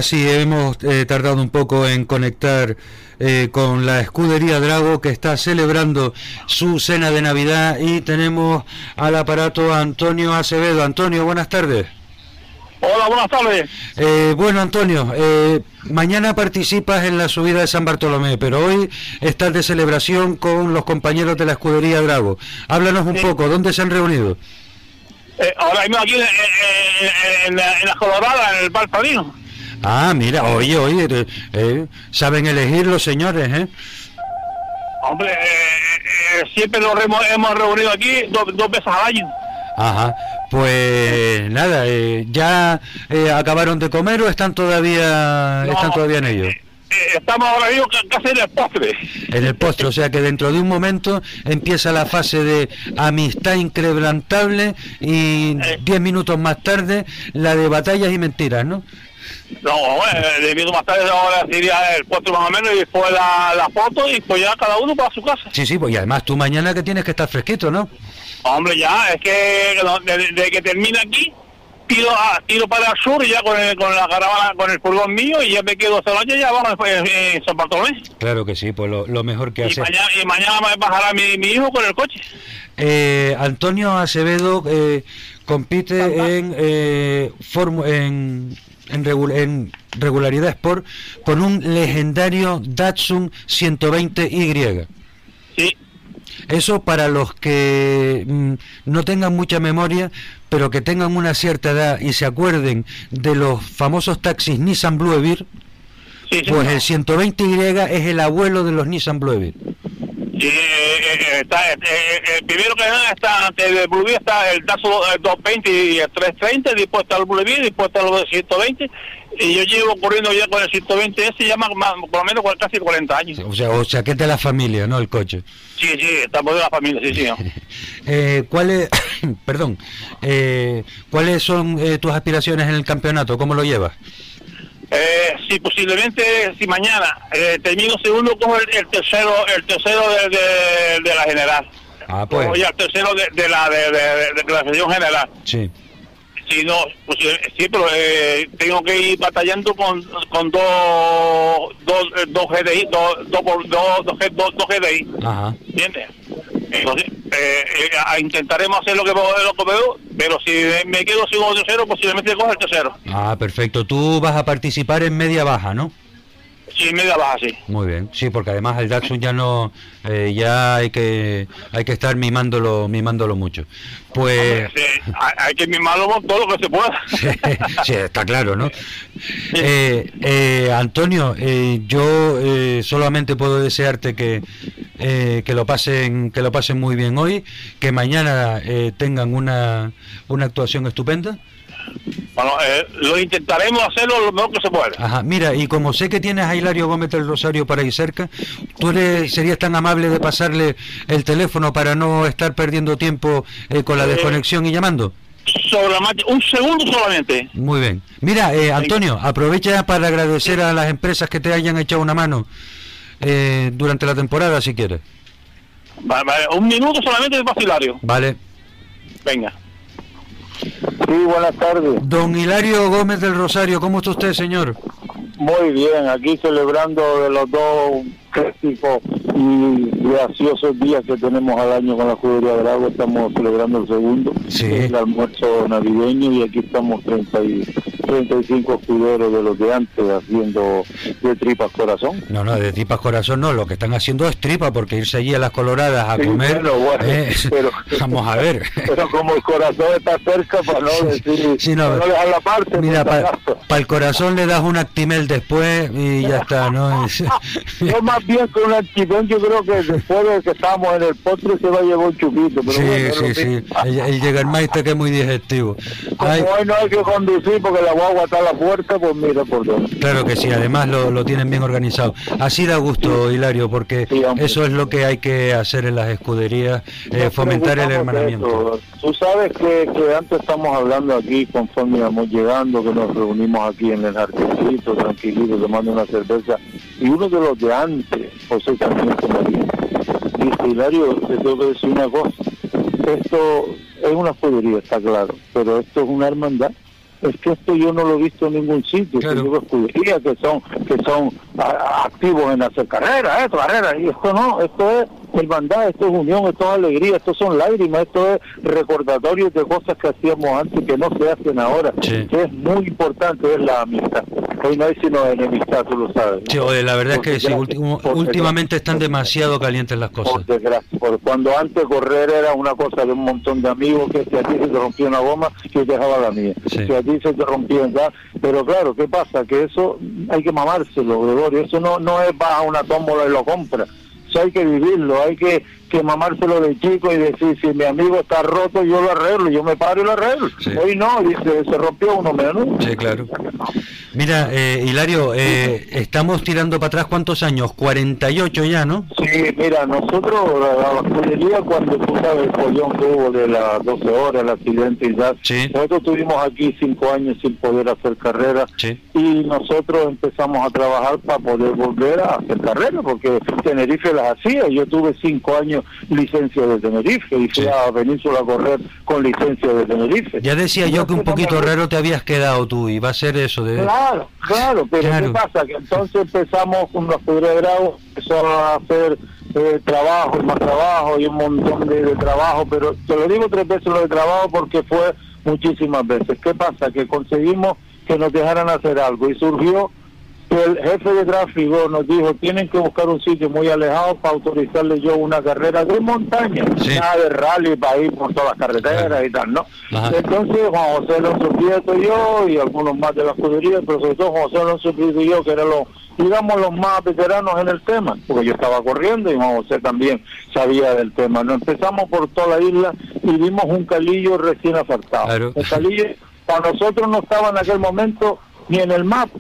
Ahora sí, hemos eh, tardado un poco en conectar eh, con la escudería Drago que está celebrando su cena de Navidad y tenemos al aparato Antonio Acevedo. Antonio, buenas tardes. Hola, buenas tardes. Eh, bueno, Antonio, eh, mañana participas en la subida de San Bartolomé, pero hoy estás de celebración con los compañeros de la escudería Drago. Háblanos un poco, ¿dónde se han reunido? Eh, ahora mismo aquí en, en- en la, en la Colorada, en el Bar Padrino. Ah, mira, oye, oye, eh, eh, saben elegir los señores, ¿eh? Hombre, eh, eh, siempre nos remo- hemos reunido aquí dos, dos veces al año. Ajá, pues nada, eh, ¿ya acabaron de comer o están todavía, están todavía en ello? Estamos ahora mismo ca- casi en el postre. En el postre, o sea que dentro de un momento empieza la fase de amistad increbrantable y diez minutos más tarde la de batallas y mentiras, ¿no? No, bueno, de minutos más tarde ahora sería el postre más o menos y después la, la foto y pues ya cada uno para su casa. Sí, sí, pues y además tú mañana que tienes que estar fresquito, ¿no? Hombre, ya, es que desde desde que termina aquí, tiro, a- tiro para el sur ya con, el- con la caravana, con el furgón mío y ya me quedo hasta la noche ya vamos en, en San Bartolomé. Claro que sí, pues lo, lo mejor que Y hacer. mañana, y mañana me bajará mi, mi hijo con el coche. Eh, Antonio Acevedo eh, compite en, eh, en, en, regu- en regularidad sport con un legendario Datsun 120Y. Sí. Eso para los que mm, no tengan mucha memoria, pero que tengan una cierta edad y se acuerden de los famosos taxis Nissan Bluebeard, pues el 120Y es el abuelo de los Nissan Bluebeard. Y, eh, eh, está, eh, eh, el primero que nada está Blue Bee está el Dazo el 220 y el 330, después está el Blue Bee, después está el 120 y yo llevo corriendo ya con el 120 ese ya más, más- por lo menos casi 40 años. O sea, o sea que es de la familia, ¿no? El coche. Sí, sí, estamos de la familia, sí, sí. ¿no? Eh, ¿Cuáles, perdón, eh, cuáles son eh, tus aspiraciones en el campeonato? ¿Cómo lo llevas? Eh, si posiblemente, si mañana eh, termino segundo, cojo el, el tercero el tercero de, de- de la general. Ah, pues. Ya el tercero de, de la de, la sesión general. Sí. Si no, pues, eh, sí, pero eh, tengo que ir batallando con, con dos, dos, eh, dos GDI, dos, dos, dos, dos- dos GDI, Ajá. ¿entiendes? Eh, eh, intentaremos hacer lo que, puedo- pero si me quedo sin un tercero, posiblemente cojo el tercero. Ah, perfecto. Tú vas a participar en media baja, ¿no? Sí, media baja, sí. Muy bien. Sí, porque además el Datsun ya no, eh, ya hay que, hay que estar mimándolo, mimándolo mucho. Pues, Sí, hay, que mimarlo todo lo que se pueda. sí, está claro, ¿no? Eh, eh, Antonio, eh, yo eh, solamente puedo desearte que, eh, que lo pasen, que lo pasen muy bien hoy, que mañana eh, tengan una, una actuación estupenda. Bueno, eh, lo intentaremos hacerlo lo mejor que se pueda. Ajá, mira, y como sé que tienes a Hilario Gómez del Rosario para ir cerca, ¿tú le serías tan amable de pasarle el teléfono para no estar perdiendo tiempo eh, con la Eh. desconexión y llamando? Sobre un segundo solamente. Muy bien. Mira, eh, Antonio, aprovecha para agradecer a las empresas que te hayan echado una mano eh, durante la temporada, si quieres. Vale, vale, un minuto solamente de vacilario. Vale. Venga. Sí, buenas tardes. Don Hilario Gómez del Rosario, ¿cómo está usted, señor? Muy bien, aquí celebrando de los dos y graciosos días que tenemos al año con la Judería del Agua. Estamos celebrando el segundo, el almuerzo navideño, y aquí estamos 30 y, 35 escuderos de los de antes haciendo de tripas corazón. No, no, de tripas corazón no, lo que están haciendo es tripa, porque irse allí a las coloradas a Sí, comer... bueno, bueno, eh, pero- vamos a ver. Pero como el corazón está cerca, para no decir, Sí, no, para no dejar la parte, Mira, para el corazón le das un actimel después y ya está, ¿no? Es- Yo más bien con un activón, yo creo que después de que estábamos en el postre se va a llevar un chupito. Pero Sí, bueno, sí, sí. El, el Jägermeister que es muy digestivo. Como Ay, hoy no hay que conducir porque la guagua está a la puerta, pues mira por dónde. Claro que sí, además lo, lo tienen bien organizado. Así da gusto, Hilario, porque eso es lo que hay que hacer en las escuderías, eh, fomentar el hermanamiento. Tú sabes que, que antes estamos hablando aquí, conforme íbamos llegando, que nos reunimos aquí en el jardincito, tranquilito, tomando una cerveza, y uno de los de antes, José Sarmiento María, dice, Hilario, te tengo que decir una cosa, esto es una escudería, está claro, pero esto es una hermandad. Es que esto yo no lo he visto en ningún sitio. Que digo escuderías que son que son a- activos en hacer carreras, esto, carreras. Y esto no, esto es hermandad, esto es unión, esto es alegría, esto son lágrimas, esto es recordatorios de cosas que hacíamos antes que no se hacen ahora. Que es muy importante, es la amistad. Hoy no hay sino enemistad, tú lo sabes. ¿no? Sí, oye, la verdad es que sí, últimamente están demasiado calientes las cosas. por desgracia, cuando antes correr era una cosa de un montón de amigos, que si a ti se te rompía una goma, yo dejaba la mía. Si a ti se te rompía ya, pero claro, ¿qué pasa? Que eso hay que mamárselo, Gregorio, eso no, no es vas a una tómbola y lo compras. Hay que vivirlo, hay que, que mamárselo de chico y decir, si mi amigo está roto, yo lo arreglo, yo me paro y lo arreglo. Hoy no, dice, se rompió uno menos. Sí, claro. Mira, eh, Hilario, eh, estamos tirando para atrás cuántos años, 48 ya, ¿no? Sí, mira, nosotros, la, escudería, cuando tú sabes el follón que hubo de las 12 horas, el accidente y ya, nosotros tuvimos aquí cinco años sin poder hacer carrera y nosotros empezamos a trabajar para poder volver a hacer carrera, porque Tenerife las hacía. Yo tuve cinco años licencia de Tenerife y fui a Península a correr con licencia de Tenerife. Ya decía yo que un poquito raro te habías quedado tú y va a ser eso de... Claro, claro, pero Claro. ¿qué pasa? Que entonces empezamos con de Grau, empezó a hacer eh, trabajo y más trabajo y un montón de, de trabajo, pero te lo digo tres veces lo de trabajo porque fue muchísimas veces. ¿Qué pasa? Que conseguimos que nos dejaran hacer algo y surgió el jefe de tráfico nos dijo tienen que buscar un sitio muy alejado para autorizarle yo una carrera de montaña, nada de rally para ir por todas las carreteras y tal, ¿no? Entonces Juan José Alonso Prieto y yo y algunos más de la escudería, pero sobre todo Juan José Alonso Prieto y yo, que eran los, digamos, los más veteranos en el tema, porque yo estaba corriendo y Juan José también sabía del tema. Nos empezamos por toda la isla y vimos un calillo recién asfaltado. El calillo para nosotros no estaba en aquel momento ni en el mapa.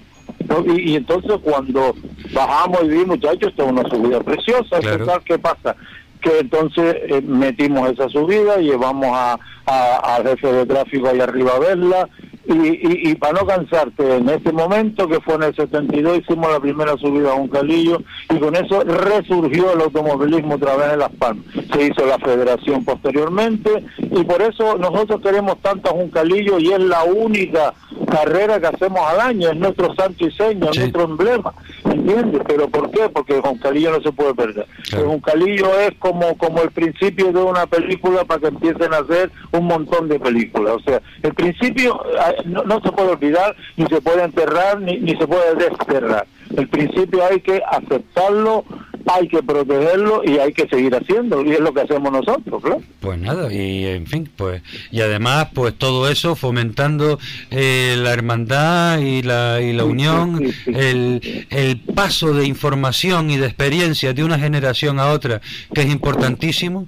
Y, y entonces cuando bajamos y vimos, muchachos, esto es una subida preciosa, total, ¿qué pasa? Que entonces eh, metimos esa subida, llevamos a, a- al jefe de tráfico ahí arriba a verla, y, y, y para no cansarte, en ese momento, que fue en el 72, hicimos la primera subida a un calillo, y con eso resurgió el automovilismo otra vez en Las Palmas. Se hizo la federación posteriormente, y por eso nosotros queremos tanto a Juncalillo, y es la única carrera que hacemos al año, es nuestro santo y seña, es nuestro emblema, ¿entiendes? ¿Pero por qué? Porque Juncalillo no se puede perder. El Juncalillo es como, como el principio de una película para que empiecen a hacer un montón de películas. O sea, el principio no, no se puede olvidar, ni se puede enterrar, ni, ni se puede desterrar. El principio hay que aceptarlo, hay que protegerlo y hay que seguir haciéndolo. Y es lo que hacemos nosotros, claro. Pues nada, y en fin, pues y además pues todo eso fomentando eh, la hermandad y la, y la unión, el, el paso de información y de experiencia de una generación a otra, que es importantísimo.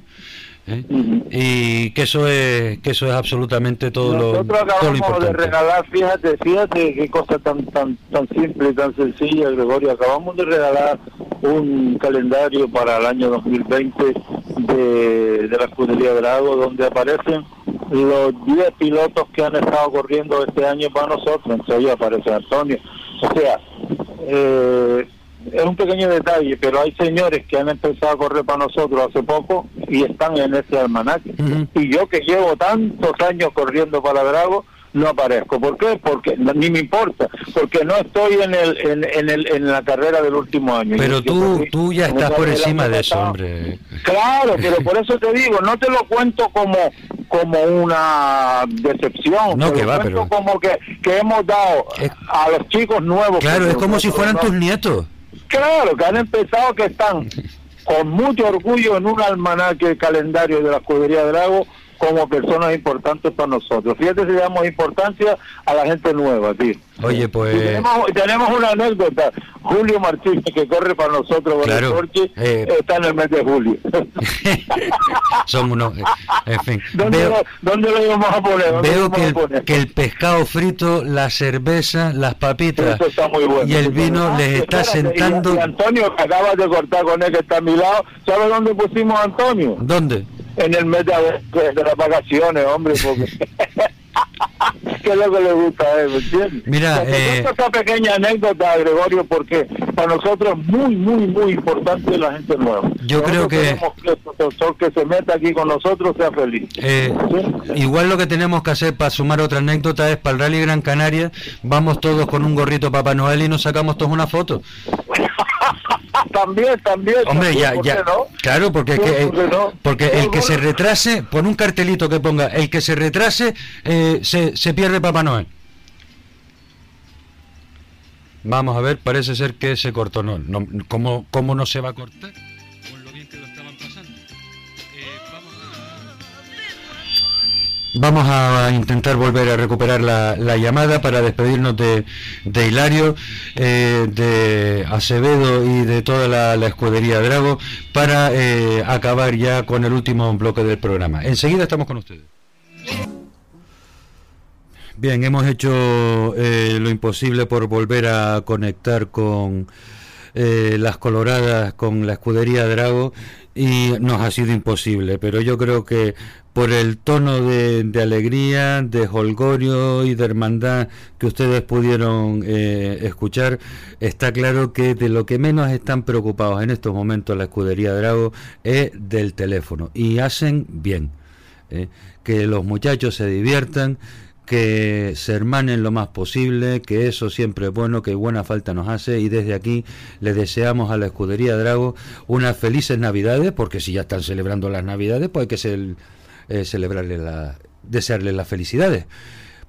¿Eh? y que eso es que eso es absolutamente todo lo, Nosotros todo lo acabamos de importante regalar, fíjate, fíjate qué cosa tan tan tan simple y tan sencilla, Gregorio. Acabamos de regalar un calendario para el año 2020 de, de la escudería Drago, donde aparecen los 10 pilotos que han estado corriendo este año para nosotros. Entre ellos aparece Antonio. O sea, eh, es un pequeño detalle, pero hay señores que han empezado a correr para nosotros hace poco y están en ese almanaque. Y yo que llevo tantos años corriendo para Drago, no aparezco. ¿Por qué? Porque ni me importa, porque no estoy en el en, en el en la carrera del último año. pero Yo- tú corrí tú ya estás por encima de eso hombre Claro, pero por eso te digo, no te lo cuento como como una decepción, No, que va, pero- como que, que hemos dado a los chicos nuevos. claro es como si fueran tus nietos Claro, que han empezado, que están con mucho orgullo en un almanaque calendario de la escudería Drago, como personas importantes para nosotros. Fíjate si le damos importancia a la gente nueva, tío. Oye, Y pues... tenemos, tenemos una anécdota. Julio Martínez, que corre para nosotros, Claro, Porsche, eh. está en el mes de julio. Son unos... En fin. ¿Dónde, Veo, lo, dónde lo íbamos a poner? ¿Dónde lo veo que a el, poner? que el pescado frito, la cerveza, las papitas bueno. y el vino bueno. les Ah, está espérate, y- sentando... Y, Antonio, que acabas de cortar con él, que está a mi lado, ¿sabes dónde pusimos a Antonio? ¿Dónde? En el mes de, agosto de las vacaciones, hombre, porque... ¿Qué es lo que le gusta a él, entiendes? Mira, eh, esta pequeña anécdota, Gregorio, porque para nosotros es muy, muy, muy importante la gente nueva. Yo creo que- que el profesor que se meta aquí con nosotros sea feliz. Eh, igual lo que tenemos que hacer para sumar otra anécdota es para el Rally Gran Canaria, vamos todos con un gorrito Papá Noel y nos sacamos todos una foto. también, también. Hombre, también, ya, ¿por ya, qué no? claro, porque, que, eh, ¿por qué no? porque el que se retrase, pon un cartelito que ponga, el que se retrase eh, se, se pierde Papá Noel. Vamos a ver, parece ser que se cortó, no, no ¿cómo, ¿cómo no se va a cortar? Con lo bien que lo estaban pasando. Eh, Vamos a intentar volver a recuperar la, la llamada para despedirnos de, Hilario, eh, de Acevedo y de toda la, la escudería Drago para eh, acabar ya con el último bloque del programa. Enseguida estamos con ustedes. Bien, hemos hecho eh, lo imposible por volver a conectar con eh, las coloradas, con la escudería Drago y nos ha sido imposible, pero yo creo que por el tono de, alegría, de holgorio y de hermandad que ustedes pudieron eh, escuchar, está claro que de lo que menos están preocupados en estos momentos la escudería Drago es del teléfono y hacen bien. eh, que los muchachos se diviertan, que se hermanen lo más posible, que eso siempre es bueno, que buena falta nos hace y desde aquí le deseamos a la escudería Drago unas felices navidades, porque si ya están celebrando las navidades, pues hay que cel- eh, celebrarle la, desearles las felicidades.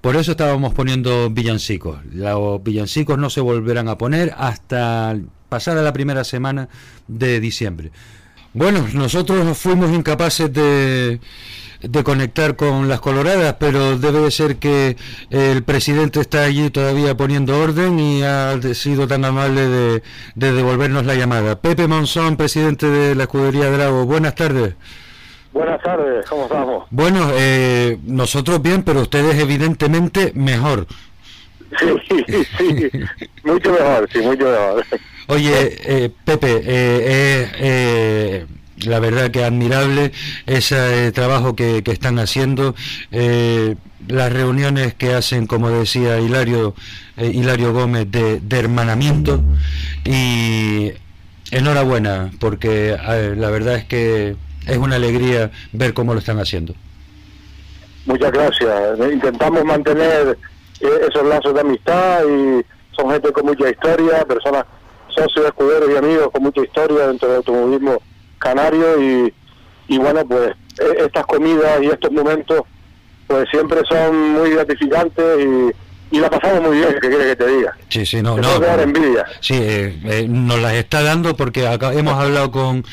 Por eso estábamos poniendo villancicos. Los villancicos no se volverán a poner hasta pasada la primera semana de diciembre. Bueno, nosotros fuimos incapaces de, de conectar con las coloradas, pero debe de ser que el presidente está allí todavía poniendo orden y ha sido tan amable de, de devolvernos la llamada. Pepe Monzón, presidente de la escudería Drago, buenas tardes. Buenas tardes, ¿cómo estamos? Bueno, eh, nosotros bien, pero ustedes evidentemente mejor. Sí, sí, sí, mucho mejor, sí, mucho mejor. Oye, eh, Pepe, eh, eh, eh, la verdad que admirable ese eh, trabajo que, que están haciendo, eh, las reuniones que hacen, como decía Hilario, eh, Hilario Gómez, de, de hermanamiento y enhorabuena, porque la verdad es que es una alegría ver cómo lo están haciendo. Muchas gracias. Intentamos mantener eh, esos lazos de amistad y son gente con mucha historia, personas, socios, escuderos y amigos con mucha historia dentro del automovilismo canario y, y bueno, pues eh, estas comidas y estos momentos pues siempre son muy gratificantes y, y la pasamos muy bien, ¿qué quieres que te diga? Sí, sí, no, Te no. dar envidia. Sí, eh, eh, nos las está dando porque acá hemos hablado con,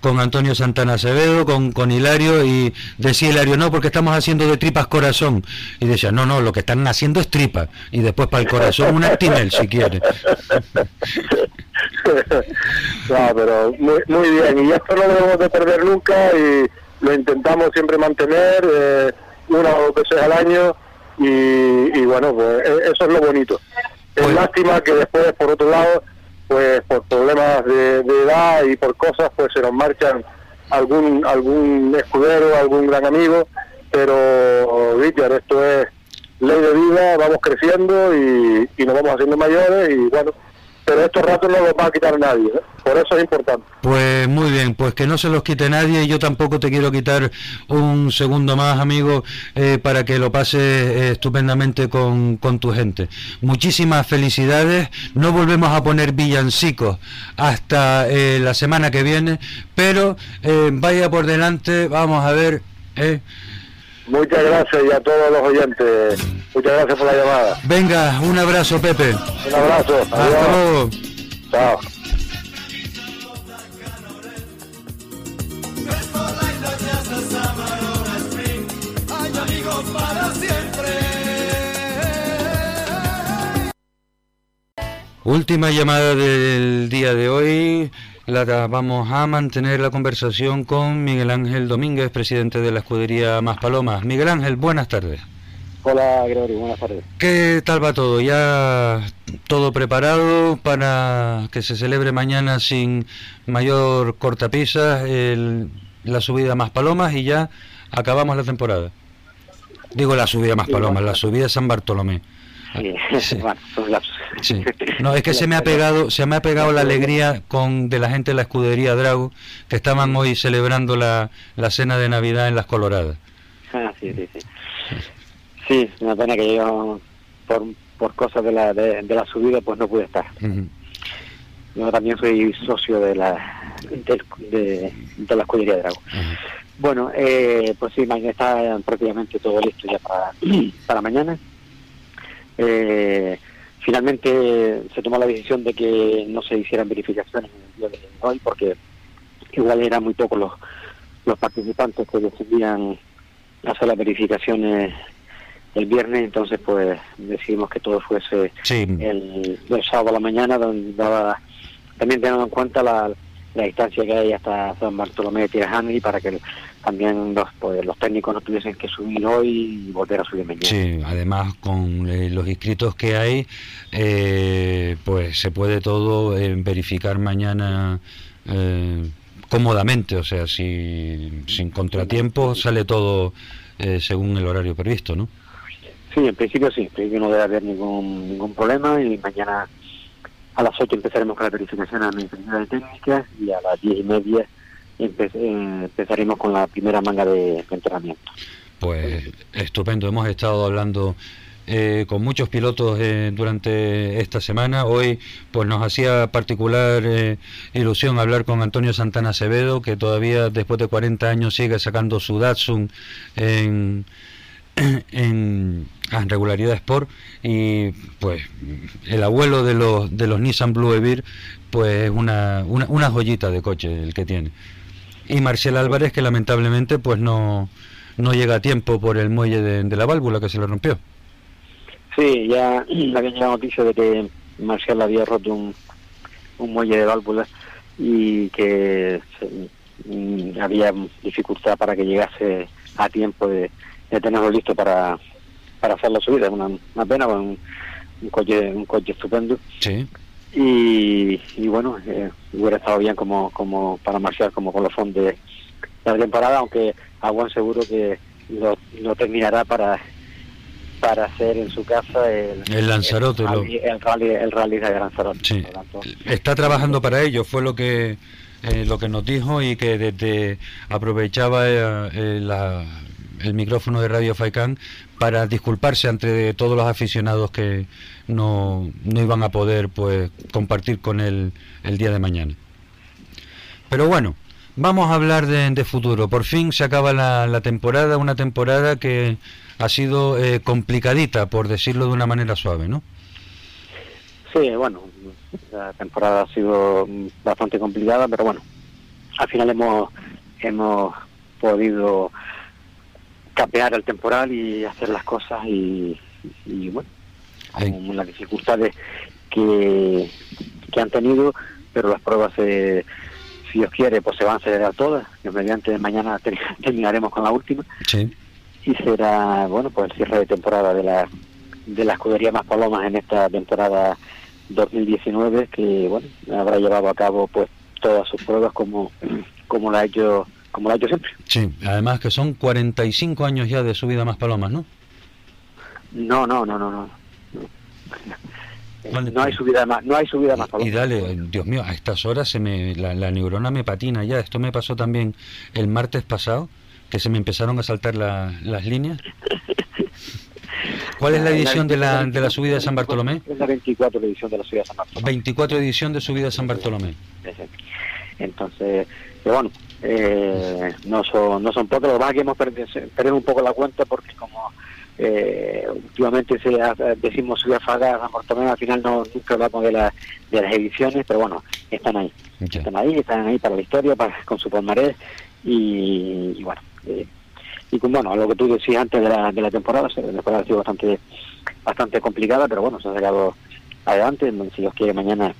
con Antonio Santana Acevedo, con, con Hilario, y decía Hilario, no, porque estamos haciendo de tripas corazón. Y decía, no, no, lo que están haciendo es tripa. Y después para el corazón un Actimel, si quiere. no, pero muy, muy bien. Y esto no lo debemos de perder nunca y lo intentamos siempre mantener eh, una o dos veces al año y, y bueno, pues e- eso es lo bonito. Es lástima que después, por otro lado, pues por problemas de, edad y por cosas, pues se nos marchan algún algún escudero, algún gran amigo, pero Richard, esto es ley de vida, vamos creciendo y nos vamos haciendo mayores y bueno, pero estos ratos no los va a quitar nadie, ¿eh? por eso es importante. Pues muy bien, pues que no se los quite nadie. Yo tampoco te quiero quitar un segundo más, amigo, eh, para que lo pases eh, estupendamente con, con tu gente. Muchísimas felicidades. No volvemos a poner villancicos hasta la semana que viene, pero vaya por delante, vamos a ver. Muchas gracias y a todos los oyentes. Muchas gracias por la llamada. Venga, un abrazo, Pepe. Un abrazo. Adiós. Hasta luego. Chao. Última llamada del día de hoy. La vamos a mantener la conversación con Miguel Ángel Domínguez, presidente de la escudería Más Palomas. Miguel Ángel, buenas tardes. Hola Gregorio, buenas tardes. ¿Qué tal va todo? ¿Ya todo preparado para que se celebre mañana sin mayor cortapisas el, la subida Más Palomas y ya acabamos la temporada? Digo la subida Más Palomas, la subida San Bartolomé. Sí. bueno, son lapsos. Sí. No, es que se me ha pegado, se me ha pegado la alegría con de la gente de la escudería Drago que estaban hoy celebrando la, la cena de Navidad en las Coloradas. Ah, sí, sí, sí. Sí, una pena que yo por, por cosas de la, de, de la subida pues no pude estar. Yo también soy socio de la de, de, de la escudería Drago. Bueno, eh, pues sí, mañana está prácticamente todo listo ya para, para mañana. Eh, finalmente se tomó la decisión de que no se hicieran verificaciones en el día de hoy porque igual eran muy pocos los, los participantes que decidían hacer las verificaciones el viernes, entonces pues decidimos que todo fuese el, el sábado a la mañana, donde daba, también teniendo en cuenta la, la distancia que hay hasta San Bartolomé de Tirajana y para que también los, pues, los técnicos no tuviesen que subir hoy y volver a subir mañana. Sí, además con eh, los inscritos que hay, eh, pues se puede todo eh, verificar mañana eh, cómodamente, o sea, si, sin contratiempos sale todo eh, según el horario previsto, ¿no? Sí, en principio sí, en principio no debe haber ningún, ningún problema y mañana a las 8 empezaremos con la verificación administrativa de técnicas y a las 10 y media empe- empezaremos con la primera manga de, entrenamiento. Pues estupendo, hemos estado hablando eh, con muchos pilotos eh, durante esta semana. Hoy pues nos hacía particular eh, ilusión hablar con Antonio Santana Acevedo, que todavía después de 40 años sigue sacando su Datsun en, en, en regularidad Sport y pues el abuelo de los de los Nissan Blue Evir pues es una, una, una joyita de coche el que tiene. Y Marcel Álvarez que lamentablemente pues no, no llega a tiempo por el muelle de, de la válvula que se le rompió. Sí, ya había llegado noticia de que Marcial había roto un, un muelle de válvulas y que se- mm, había dificultad para que llegase a tiempo de, de tenerlo listo para, para hacer la subida. Una, una pena, pues, un, un coche un coche estupendo. Sí. Y, y bueno, eh, hubiera estado bien como, como para Marcial como colofón de, de la temporada, aunque a buen seguro que lo, lo terminará para para hacer en su casa el, El Lanzarote, el, rally, el rally el rally de Lanzarote. Sí. Tanto, Está trabajando para ello, fue lo que eh, lo que nos dijo y que desde aprovechaba eh, eh, la- el micrófono de Radio Faicán para disculparse ante todos los aficionados que no, no iban a poder pues compartir con él el día de mañana. Pero bueno, vamos a hablar de, futuro. Por fin se acaba la, la temporada, una temporada que ha sido eh, complicadita, por decirlo de una manera suave, ¿no? Sí, bueno, la temporada ha sido bastante complicada, pero bueno, al final hemos hemos podido capear el temporal y hacer las cosas y, y bueno, con las dificultades que, que han tenido, pero las pruebas, eh, si Dios quiere, pues se van a acelerar todas, que mediante mañana ter- terminaremos con la última. Sí. y será bueno pues el cierre de temporada de la de la escudería más palomas en esta temporada 2019 que bueno habrá llevado a cabo pues todas sus pruebas como como la ha hecho como la ha hecho siempre. Sí, además que son 45 años ya de subida más palomas, ¿no? no no no no no no hay subida más no hay subida más Y palomas dale, Dios mío, a estas horas se me, la, la neurona me patina ya. Esto me pasó también el martes pasado, que se me empezaron a saltar la- las líneas. ¿Cuál es la edición de la, de la subida de San Bartolomé? es la 24 edición de la subida de San Bartolomé 24 edición de subida de San Bartolomé. Entonces, pero bueno, eh, no son no son pocos, lo que pasa es que hemos perdido, perdido un poco la cuenta porque como eh, últimamente se ha- decimos subida faga al final no nunca hablamos de, la, de las ediciones, pero bueno, están ahí, están ahí, están ahí para la historia, para, con su palmarés y, y bueno, eh, y con, bueno, lo que tú decías antes de la, de la temporada, la temporada ha sido bastante bastante complicada, pero bueno, se han sacado adelante, si Dios quiere mañana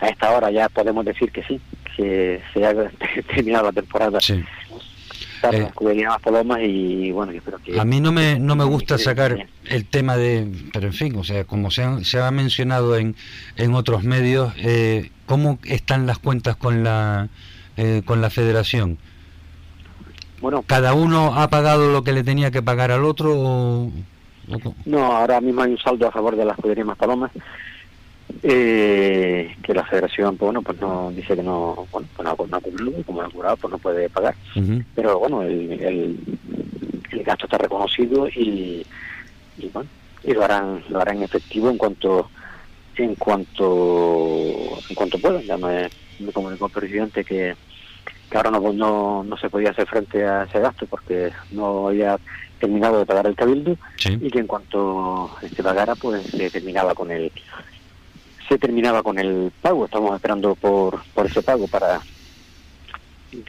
a esta hora ya podemos decir que sí, que se ha terminado la temporada. Sí. Eh, la escudería más palomas y bueno, yo espero que... A mí no me, no me gusta sacar el tema de, pero en fin, o sea, como se, han- se ha mencionado en, en otros medios, eh, ¿cómo están las cuentas con la, eh, con la federación? Bueno, ¿Cada uno ha pagado lo que le tenía que pagar al otro o, No, ahora mismo hay un saldo a favor de la escudería más palomas. Eh, que la federación, pues bueno, pues no dice que no, bueno, pues no, no ha y como no ha pues no puede pagar. Pero bueno, el, el, el gasto está reconocido y, y bueno, y lo harán, lo harán efectivo en cuanto, en cuanto, en cuanto puedan. Ya me, me comunicó el presidente que, que ahora no, no, no se podía hacer frente a ese gasto porque no había terminado de pagar el cabildo y que en cuanto se pagara pues se terminaba con el se terminaba con el pago. Estamos esperando por por ese pago para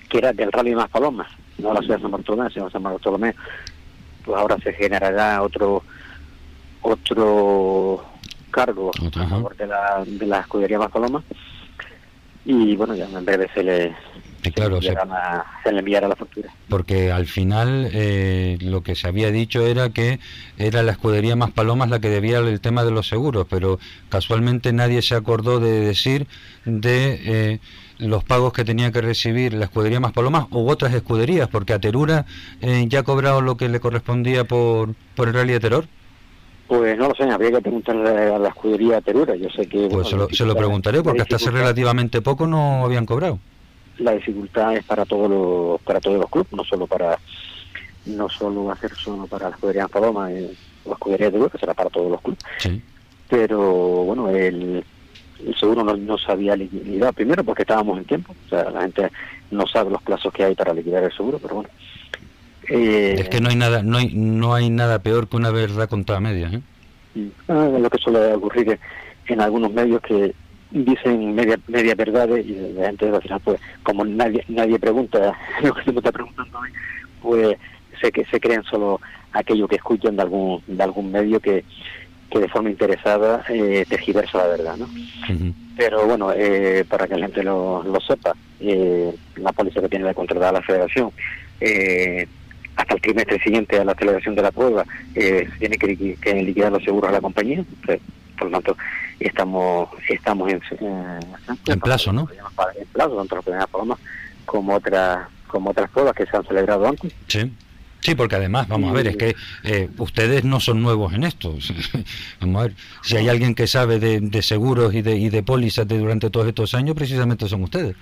que era del rally más palomas. No la ciudad de San Bartolomé sino San Bartolomé. Pues ahora se generará otro otro cargo a favor de la de la escudería más palomas. Y bueno ya en breve se le claro, se la factura porque al final eh, lo que se había dicho era que era la escudería más palomas la que debía el tema de los seguros, pero casualmente nadie se acordó de decir de eh, los pagos que tenía que recibir la escudería más palomas u otras escuderías, porque a Terura eh, ya ha cobrado lo que le correspondía por, por el rally de Terror. Pues no lo sé, habría que preguntarle a la escudería Terura. Yo sé que. Pues bueno, se lo, se lo preguntaré, porque hasta hace relativamente poco no habían cobrado. La dificultad es para todos los para todos los clubes, no solo para no solo va a ser solo para la escudería Paloma eh, la escudería Terura, que será para todos los clubes. Sí. Pero bueno, el, el seguro no, no se había liquidado primero porque estábamos en tiempo, o sea, la gente no sabe los plazos que hay para liquidar el seguro, pero bueno. Eh, Es que no hay nada, no hay, no hay nada peor que una verdad contra medias. ¿eh? Ah, lo que suele ocurrir en algunos medios que dicen media media verdades y la gente al final pues como nadie nadie pregunta lo que se me está preguntando mí pues se que se creen solo aquello que escuchan de algún de algún medio que, que de forma interesada eh, tergiversa la verdad no pero bueno eh, para que la gente lo, lo sepa eh, la póliza que tiene la contratada la federación eh, hasta el trimestre siguiente a la celebración de la prueba eh, tiene que, liqui- que liquidar los seguros a la compañía Eh, por lo tanto estamos estamos en, eh, En plazo, ¿no? en plazo tanto la primera paloma como otras como otras pruebas que se han celebrado antes Sí. Sí, porque además, vamos a ver, es que eh, ustedes no son nuevos en esto. vamos a ver, si hay alguien que sabe de, de seguros y de, y de pólizas de durante todos estos años, precisamente son ustedes.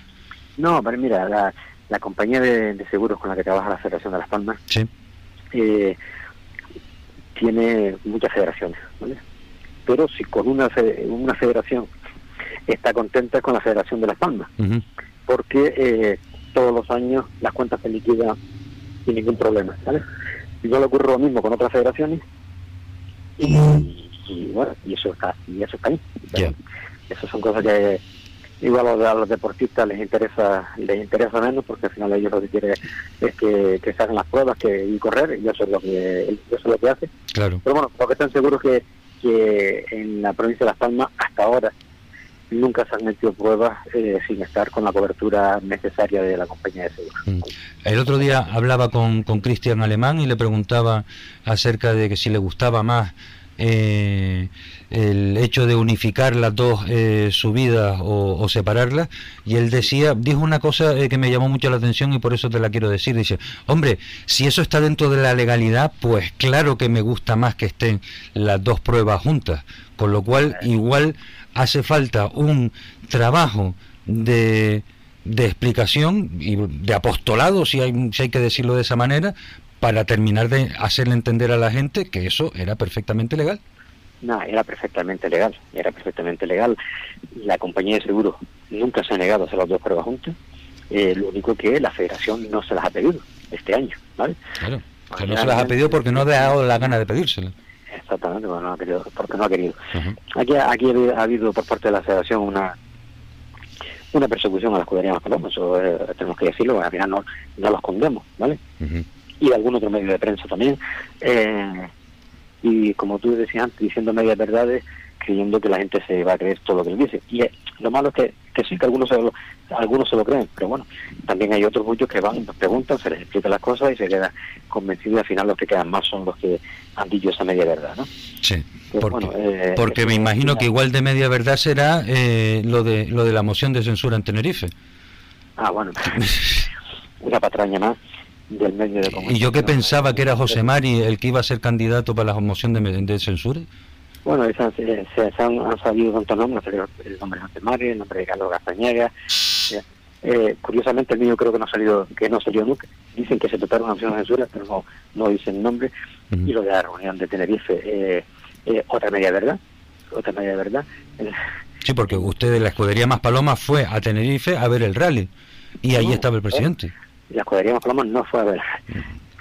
no pero mira la, la compañía de, de seguros con la que trabaja la Federación de Las Palmas Sí. eh, tiene muchas federaciones, ¿vale? Pero si con una, una federación está contenta con la Federación de Las Palmas, porque eh, todos los años las cuentas se liquidan sin ningún problema, ¿vale? Y no le ocurre lo mismo con otras federaciones y, y, bueno, y eso está, y eso está ahí. Ya. Esas son cosas que igual a los, a los deportistas les interesa les interesa menos porque al final ellos lo que quieren es que, que se hagan las pruebas que, y correr y eso es lo que eso es lo que hace Claro. pero bueno lo que están seguros que, que en la provincia de Las Palmas hasta ahora nunca se han metido pruebas eh, sin estar con la cobertura necesaria de la compañía de seguros Mm. El otro día hablaba con con Cristian Alemán y le preguntaba acerca de que si le gustaba más eh, el hecho de unificar las dos eh, subidas o, o separarlas. Y él decía dijo una cosa eh, que me llamó mucho la atención y por eso te la quiero decir. Dice hombre si eso está dentro de la legalidad pues claro que me gusta más que estén las dos pruebas juntas. Con lo cual igual hace falta un trabajo de de explicación y de apostolado, si hay, si hay que decirlo de esa manera, para terminar de hacerle entender a la gente que eso era perfectamente legal. No, era perfectamente legal, era perfectamente legal. La compañía de seguros nunca se ha negado a hacer las dos pruebas juntas. Eh, lo único que la federación no se las ha pedido este año, ¿vale? Claro. Que no se las ha pedido porque no ha dado la gana de pedírselas. Exactamente, bueno, no ha querido, porque no ha querido. Aquí, aquí ha habido- ha habido por parte de la federación una una persecución a la escudería más palomas, eso eh, tenemos que decirlo, al final no, no lo escondemos, ¿vale? Y algún otro medio de prensa también. Eh, y como tú decías antes, diciendo medias verdades, creyendo que la gente se va a creer todo lo que él dice. Y eh, lo malo es que, que sí, que algunos se, lo, algunos se lo creen, pero bueno, también hay otros muchos que van, nos preguntan, se les explica las cosas y se quedan convencidos y al final los que quedan más son los que han dicho esa media verdad, ¿no? Sí. Pues, porque, bueno, eh, porque me imagino que igual de media verdad será eh, lo de lo de la moción de censura en Tenerife. Ah, bueno, una patraña más del medio de comunicación. Y yo que pensaba que era José Mari el que iba a ser candidato para la moción de, de censura. Bueno, esas, eh, se, se han, han salido tantos nombres, el nombre de José Mari, el nombre de Carlos Castañeda. Eh, eh, curiosamente el mío creo que no ha salido, que no salió nunca. Dicen que se una moción de censura, pero no, no dicen el nombre. Y lo de la reunión de Tenerife, eh, eh, otra media verdad, otra media verdad. Sí, porque usted de la escudería Más Paloma fue a Tenerife a ver el rally y ahí No, estaba el presidente. La escudería Más Palomas no fue a ver,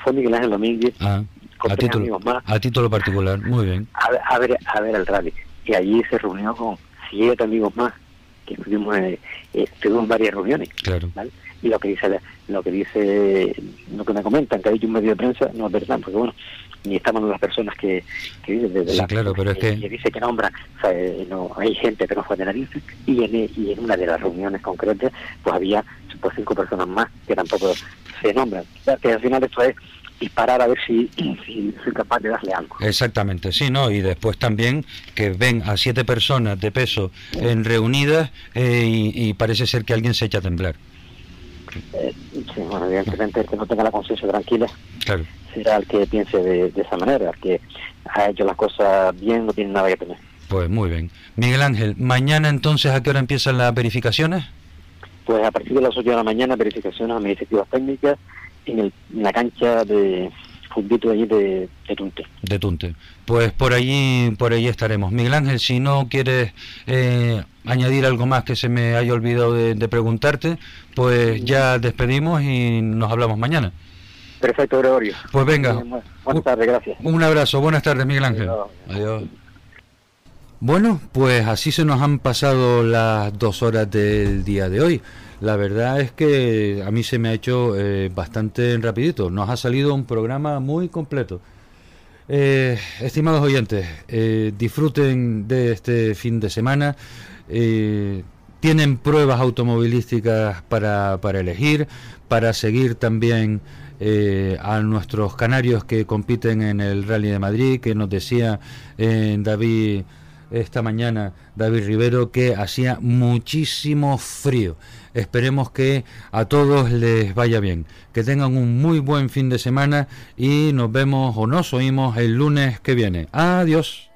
fue Miguel Ángel Domínguez Ah, con a tres título, amigos más a título particular, muy bien. a, ver- a ver a ver el rally y allí se reunió con siete amigos más que estuvimos eh, eh, tuvimos varias reuniones Claro. ¿vale? y lo que dice lo que dice lo que me comentan que ha dicho un medio de prensa no es verdad porque bueno ni estamos las personas que, que dicen desde Sí, la- claro, pero es que- dice que nombra o sea, eh, no hay gente que no fue a Tenerife y en, y en una de las reuniones concretas pues había pues cinco personas más que tampoco se nombran que al final esto es disparar a ver si, si soy capaz de darle algo Exactamente, sí, ¿no? Y después también que ven a siete personas de peso en reunidas eh, y, y parece ser que alguien se echa a temblar. Eh, sí, bueno, evidentemente el que no tenga la conciencia tranquila Claro. El que piense de, de esa manera, el que ha hecho las cosas bien no tiene nada que temer. Pues muy bien. Miguel Ángel, mañana entonces a qué hora empiezan las verificaciones? Pues a partir de las 8 de la mañana, verificaciones administrativas técnicas en, el, en la cancha de fundito allí de, de Tunte. De Tunte. Pues por allí, por allí estaremos. Miguel Ángel, si no quieres eh, añadir algo más que se me haya olvidado de, de preguntarte, pues ya despedimos y nos hablamos mañana. Perfecto, Gregorio. Pues venga. Buenas tardes, gracias. Un abrazo, buenas tardes Miguel Ángel. Adiós. Bueno, pues así se nos han pasado las dos horas del día de hoy. La verdad es que a mí se me ha hecho eh, bastante rapidito. Nos ha salido un programa muy completo. Eh, estimados oyentes, eh, disfruten de este fin de semana. Eh, tienen pruebas automovilísticas para, para elegir, para seguir también eh, a nuestros canarios que compiten en el Rally de Madrid, que nos decía eh, David esta mañana, David Rivero, que hacía muchísimo frío. Esperemos que a todos les vaya bien, que tengan un muy buen fin de semana y nos vemos o nos oímos el lunes que viene. Adiós.